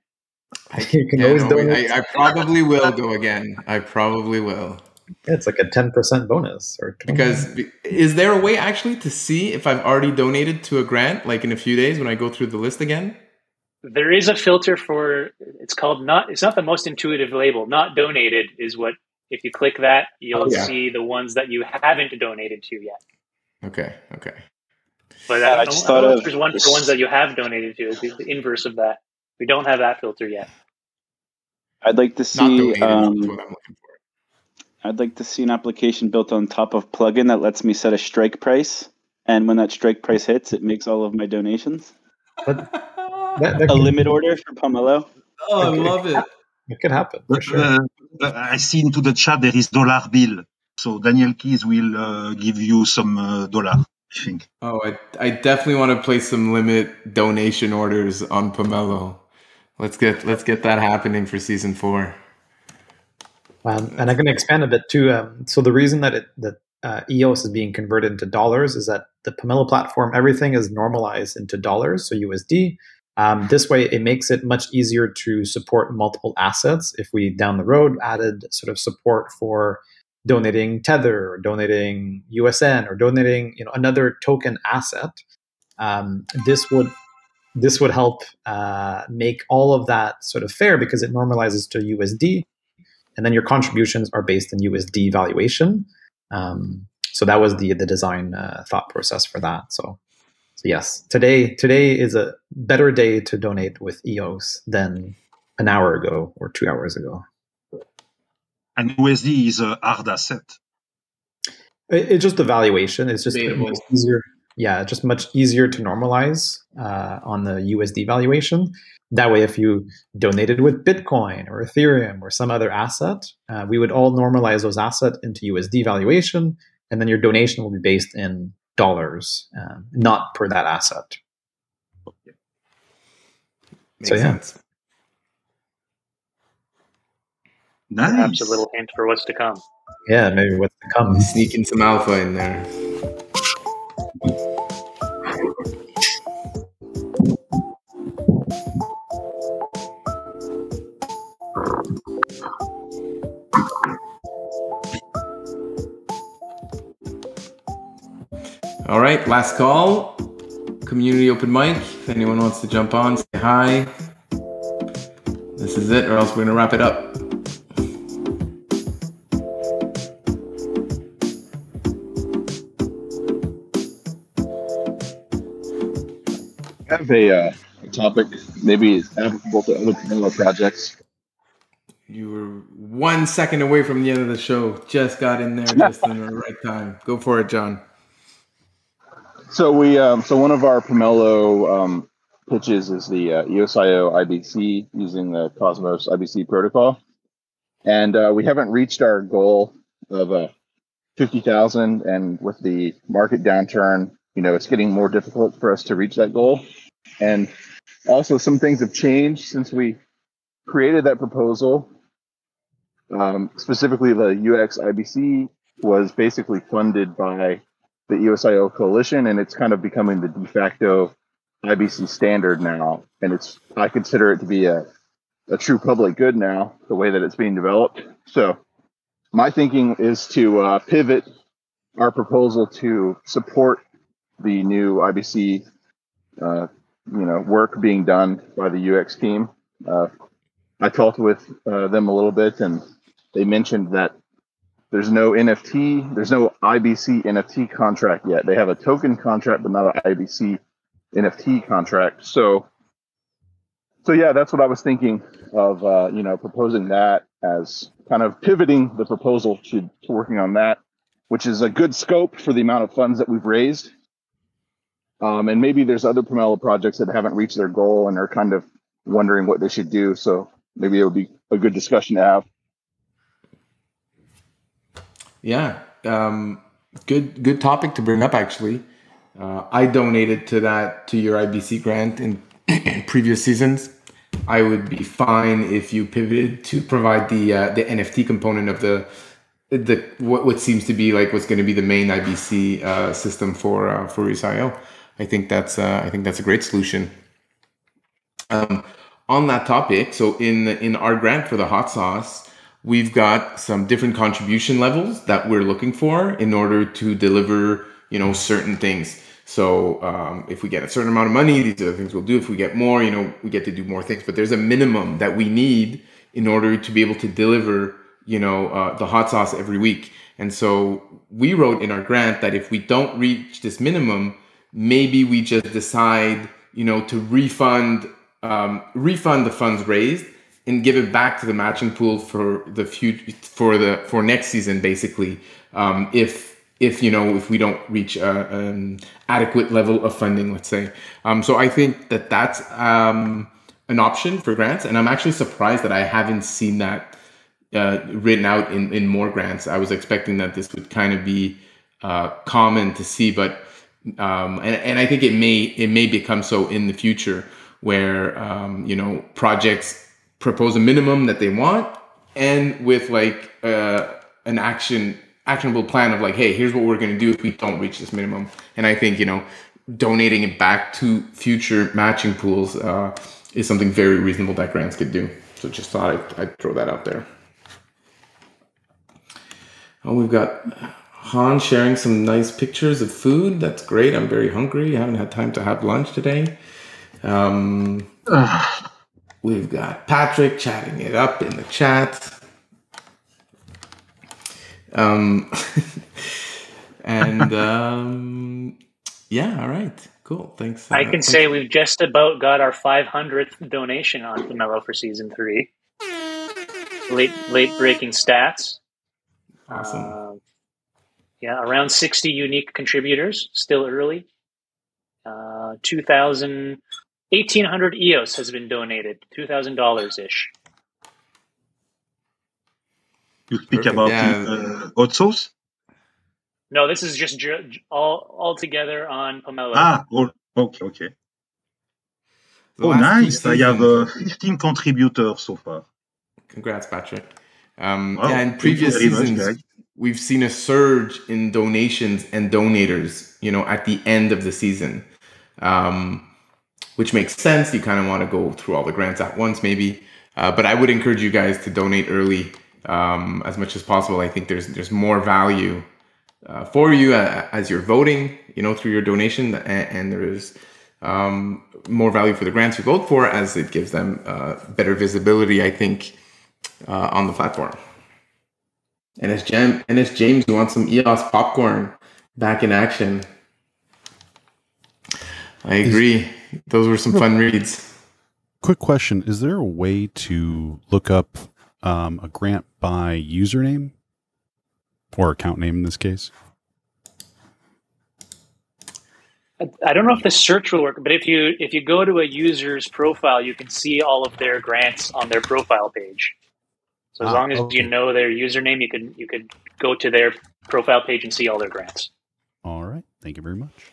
You *laughs* can yeah, always no, donate. I, I probably will go again. I probably will. It's like a ten percent bonus or 20. Because is there a way actually to see if I've already donated to a grant, like in a few days when I go through the list again? There is a filter for it's called not it's not the most intuitive label. Not donated is what if you click that, you'll Oh, yeah. see the ones that you haven't donated to yet. Okay, okay. But Yeah, I, I just I thought know of- there's one for ones that you have donated to. It's the inverse of that. We don't have that filter yet. I'd like to Not see. donated is Um, what I'm looking for. I'd like to see an application built on top of plugin that lets me set a strike price, and when that strike price hits, it makes all of my donations. *laughs* That, that A could, limit order for Pomelo. Oh, I love it. it could happen for But, sure. uh, uh, I see into the chat there is dollar bill. So Daniel Keys will uh, give you some uh, dollar, I think. Oh, I, I definitely want to place some limit donation orders on Pomelo. Let's get let's get that happening for season four. Um, and I'm going to expand a bit too. Um, so the reason that it that uh, EOS is being converted into dollars is that the Pomelo platform, everything is normalized into dollars, so USD. Um, this way, it makes it much easier to support multiple assets. If we down the road added sort of support for donating Tether or donating USN or donating you know another token asset, um, this would this would help uh, make all of that sort of fair because it normalizes to USD and then your contributions are based in USD valuation. Um, so that was the the design uh, thought process for that. So, so yes, today today is a better day to donate with EOS than an hour ago or two hours ago. And USD is a hard asset. It, it's just the valuation. It's just easier. Yeah, just much easier to normalize uh, on the USD valuation. That way, if you donated with Bitcoin or Ethereum or some other asset, uh, we would all normalize those assets into USD valuation, and then your donation will be based in dollars, um, not per that asset. Makes So, yeah. sense. Perhaps a little hint for what's to come. Yeah, maybe what's to come. Sneaking some alpha in there. All right, last call. Community open mic. If anyone wants to jump on, say hi. This is it, or else we're gonna wrap it up. I have a, uh, a topic maybe is applicable to other Pomelo projects. You were one second away from the end of the show. Just got in there just in the right time. Go for it, John. So we, um, so one of our Pomelo um, pitches is the uh, EOSIO IBC using the Cosmos IBC protocol, and uh, we haven't reached our goal of uh, fifty thousand. And with the market downturn, you know, it's getting more difficult for us to reach that goal. And also, some things have changed since we created that proposal. Um, specifically, the UX IBC was basically funded by the EOSIO coalition, and it's kind of becoming the de facto IBC standard now. And it's I consider it to be a, a true public good now, the way that it's being developed. So my thinking is to uh, pivot our proposal to support the new IBC, uh, you know, work being done by the UX team. Uh, I talked with uh, them a little bit, and they mentioned that there's no NFT, there's no IBC NFT contract yet. They have a token contract, but not an IBC NFT contract. So, so yeah, that's what I was thinking of. Uh, you know, proposing that as kind of pivoting the proposal to, to working on that, which is a good scope for the amount of funds that we've raised. Um, and maybe there's other Pomelo projects that haven't reached their goal and are kind of wondering what they should do. So maybe it would be a good discussion to have. Yeah, um, good good topic to bring up. Actually, uh, I donated to that to your IBC grant *clears throat* in previous seasons. I would be fine if you pivoted to provide the uh, the NFT component of the the what, what seems to be like what's going to be the main IBC uh, system for uh, for Use.io. I think that's uh, I think that's a great solution. Um, on that topic, so in in our grant for the hot sauce, we've got some different contribution levels that we're looking for in order to deliver you know certain things. So um, if we get a certain amount of money, these are the things we'll do. If we get more, you know, we get to do more things. But there's a minimum that we need in order to be able to deliver, you know, uh, the hot sauce every week. And so we wrote in our grant that if we don't reach this minimum, maybe we just decide, you know, to refund um, refund the funds raised and give it back to the matching pool for the future for the for next season, basically. Um, if if you know if we don't reach a, an adequate level of funding let's say um, so i think that that's um, an option for grants and i'm actually surprised that i haven't seen that uh, written out in, in more grants i was expecting that this would kind of be uh, common to see but um, and, and i think it may it may become so in the future where um, you know projects propose a minimum that they want and with like uh, an action actionable plan of like, hey, here's what we're going to do if we don't reach this minimum. And I think you know, donating it back to future matching pools uh, is something very reasonable that grants could do. So just thought I'd, I'd throw that out there. Oh, we've got Han sharing some nice pictures of food. That's great. I'm very hungry. I haven't had time to have lunch today. Um, we've got Patrick chatting it up in the chat. Um, *laughs* and um, yeah, all right, cool. Thanks. I uh, can say we've just about got our 500th donation on Pomelo for season three. Late, late breaking stats. Awesome. Uh, yeah, around 60 unique contributors. Still early. Uh, 2,000, 1,800 EOS has been donated. $2,000 ish. You speak about yeah. uh, hot sauce? No, this is just ju- all all together on Pomelo. Ah, oh, okay, okay. The Oh, nice. I have uh, 15 contributors so far. Congrats, Patrick. Um, Wow, yeah, in previous very much, seasons, we've seen a surge in donations and donators. You know, at the end of the season, um, which makes sense. You kind of want to go through all the grants at once, maybe. Uh, but I would encourage you guys to donate early um, as much as possible. I think there's there's more value uh, for you uh, as you're voting, you know, through your donation, and, and there is um, more value for the grants you vote for as it gives them uh, better visibility. I think uh, on the platform. And it's Jam and it's James who want some EOS popcorn back in action. I agree. Those were some fun *laughs* reads. Quick question: Is there a way to look up um, a grant by username or account name in this case? I, I don't know if the search will work, but if you if you go to a user's profile, you can see all of their grants on their profile page. So as Ah, long as okay. you know their username, you can you could go to their profile page and see all their grants. All right. Thank you very much.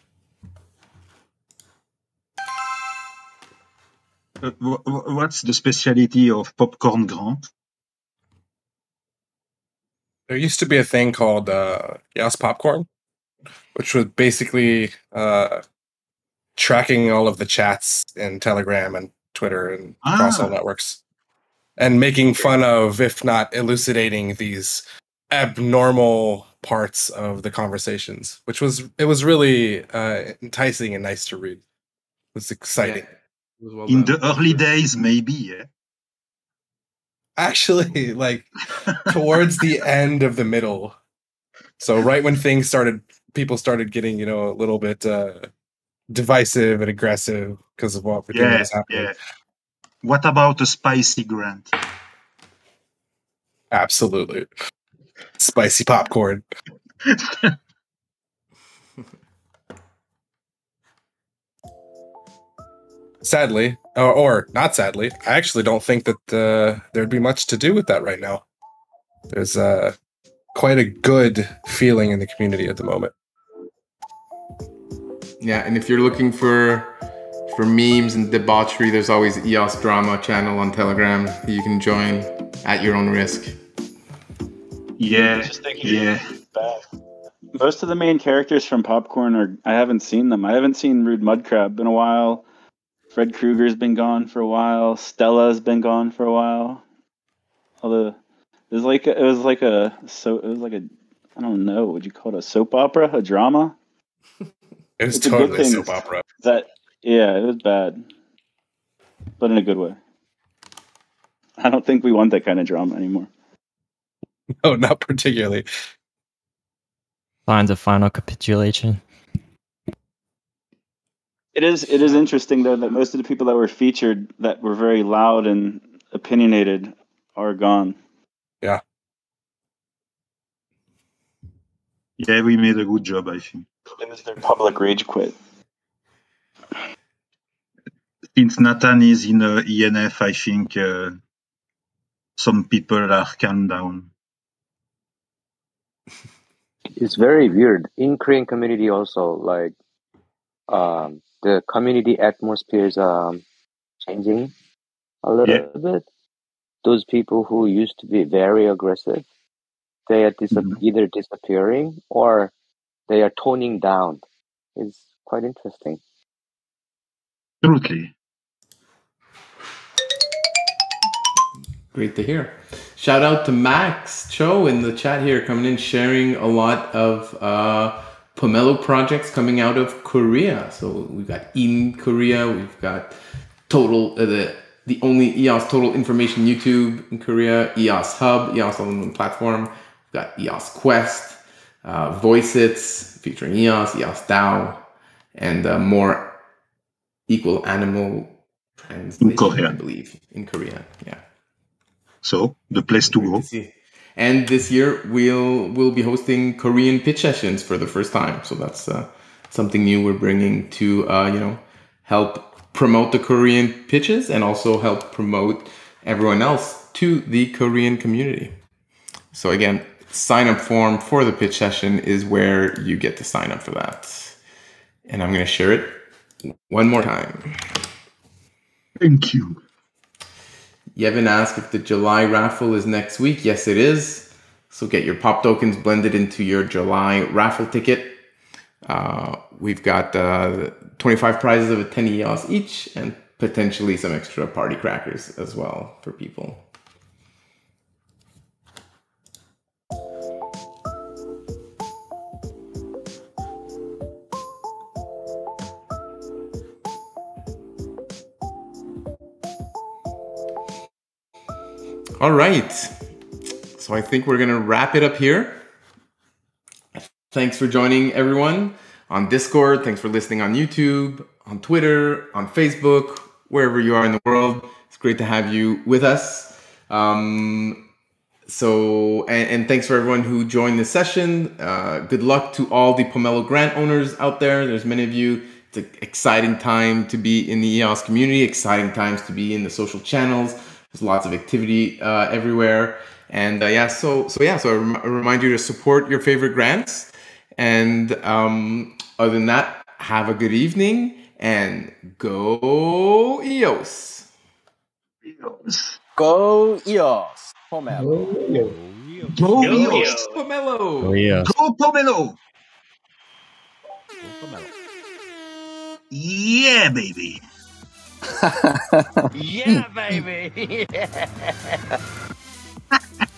Uh, wh- wh- what's the speciality of popcorn grant? There used to be a thing called uh, EOS Popcorn, which was basically uh, tracking all of the chats in Telegram and Twitter and across all Ah. networks, and making fun of, if not elucidating, these abnormal parts of the conversations, which was it was really uh, enticing and nice to read. It was exciting. It was well In the early days, maybe, yeah. Actually, *laughs* like towards the end of the middle. So right when things started, people started getting you know a little bit uh, divisive and aggressive because of what everything Yeah, was happening. yeah. What about a spicy grant? Absolutely, spicy popcorn. *laughs* sadly, or, or not sadly, I actually don't think that uh, there'd be much to do with that right now. There's uh, quite a good feeling in the community at the moment. Yeah, and if you're looking for for memes and debauchery, there's always EOS Drama channel on Telegram that you can join at your own risk. Yeah, yeah. bad. Most of the main characters from Popcorn are I haven't seen them. I haven't seen Rude Mudcrab in a while. Fred Krueger's been gone for a while. Stella's been gone for a while. Although it was like a, it was like a so it was like a I don't know would you call it a soap opera a drama? It was It's a good totally a thing soap opera. That yeah it was bad, but in a good way. I don't think we want that kind of drama anymore. *laughs* No, not particularly. Signs of final capitulation. It is it is interesting though that most of the people that were featured that were very loud and opinionated are gone. Yeah. Yeah, we made a good job, I think. It was their public rage quit. Since Nathan is in uh, ENF, I think uh, some people are calmed down. It's very weird. In Korean community also, like um, the community atmosphere is um, changing a little Yeah. bit. Those people who used to be very aggressive, they are dis- either disappearing or they are toning down. It's quite interesting. Absolutely. Great to hear. Shout out to Max Cho in the chat here, coming in, sharing a lot of uh, Pomelo projects coming out of Korea. So we've got in Korea, we've got total uh, the the only EOS Total Information YouTube in Korea, EOS Hub, EOS All-in-One Platform. We've got EOS Quest, uh, Voicits featuring EOS, EOS DAO, and uh, more equal animal translation, Korea. I believe, in Korea. Yeah. So the place to go. And this year we'll we'll be hosting Korean pitch sessions for the first time. So that's uh, something new we're bringing to uh, you know help promote the Korean pitches and also help promote everyone else to the Korean community. So again, sign up form for the pitch session is where you get to sign up for that. And I'm going to share it one more time. Thank you. Yevon asked if the July raffle is next week. Yes, it is. So get your pop tokens blended into your July raffle ticket. Uh, we've got uh, 25 prizes of a 10 EOS each and potentially some extra party crackers as well for people. All right. So I think we're going to wrap it up here. Thanks for joining everyone on Discord. Thanks for listening on YouTube, on Twitter, on Facebook, wherever you are in the world. It's great to have you with us. Um, so, and, and thanks for everyone who joined this session. Uh, good luck to all the Pomelo grant owners out there. There's many of you. It's an exciting time to be in the EOS community, exciting times to be in the social channels. There's lots of activity uh, everywhere. And uh, yeah, so so yeah, so I, rem- I remind you to support your favorite grants. And um, other than that, have a good evening and go EOS. Go EOS. Pomelo. Go Go EOS. Pomelo. Oh yeah. Go Pomelo. Yeah, baby. *laughs* yeah, baby. Yeah. *laughs* *laughs*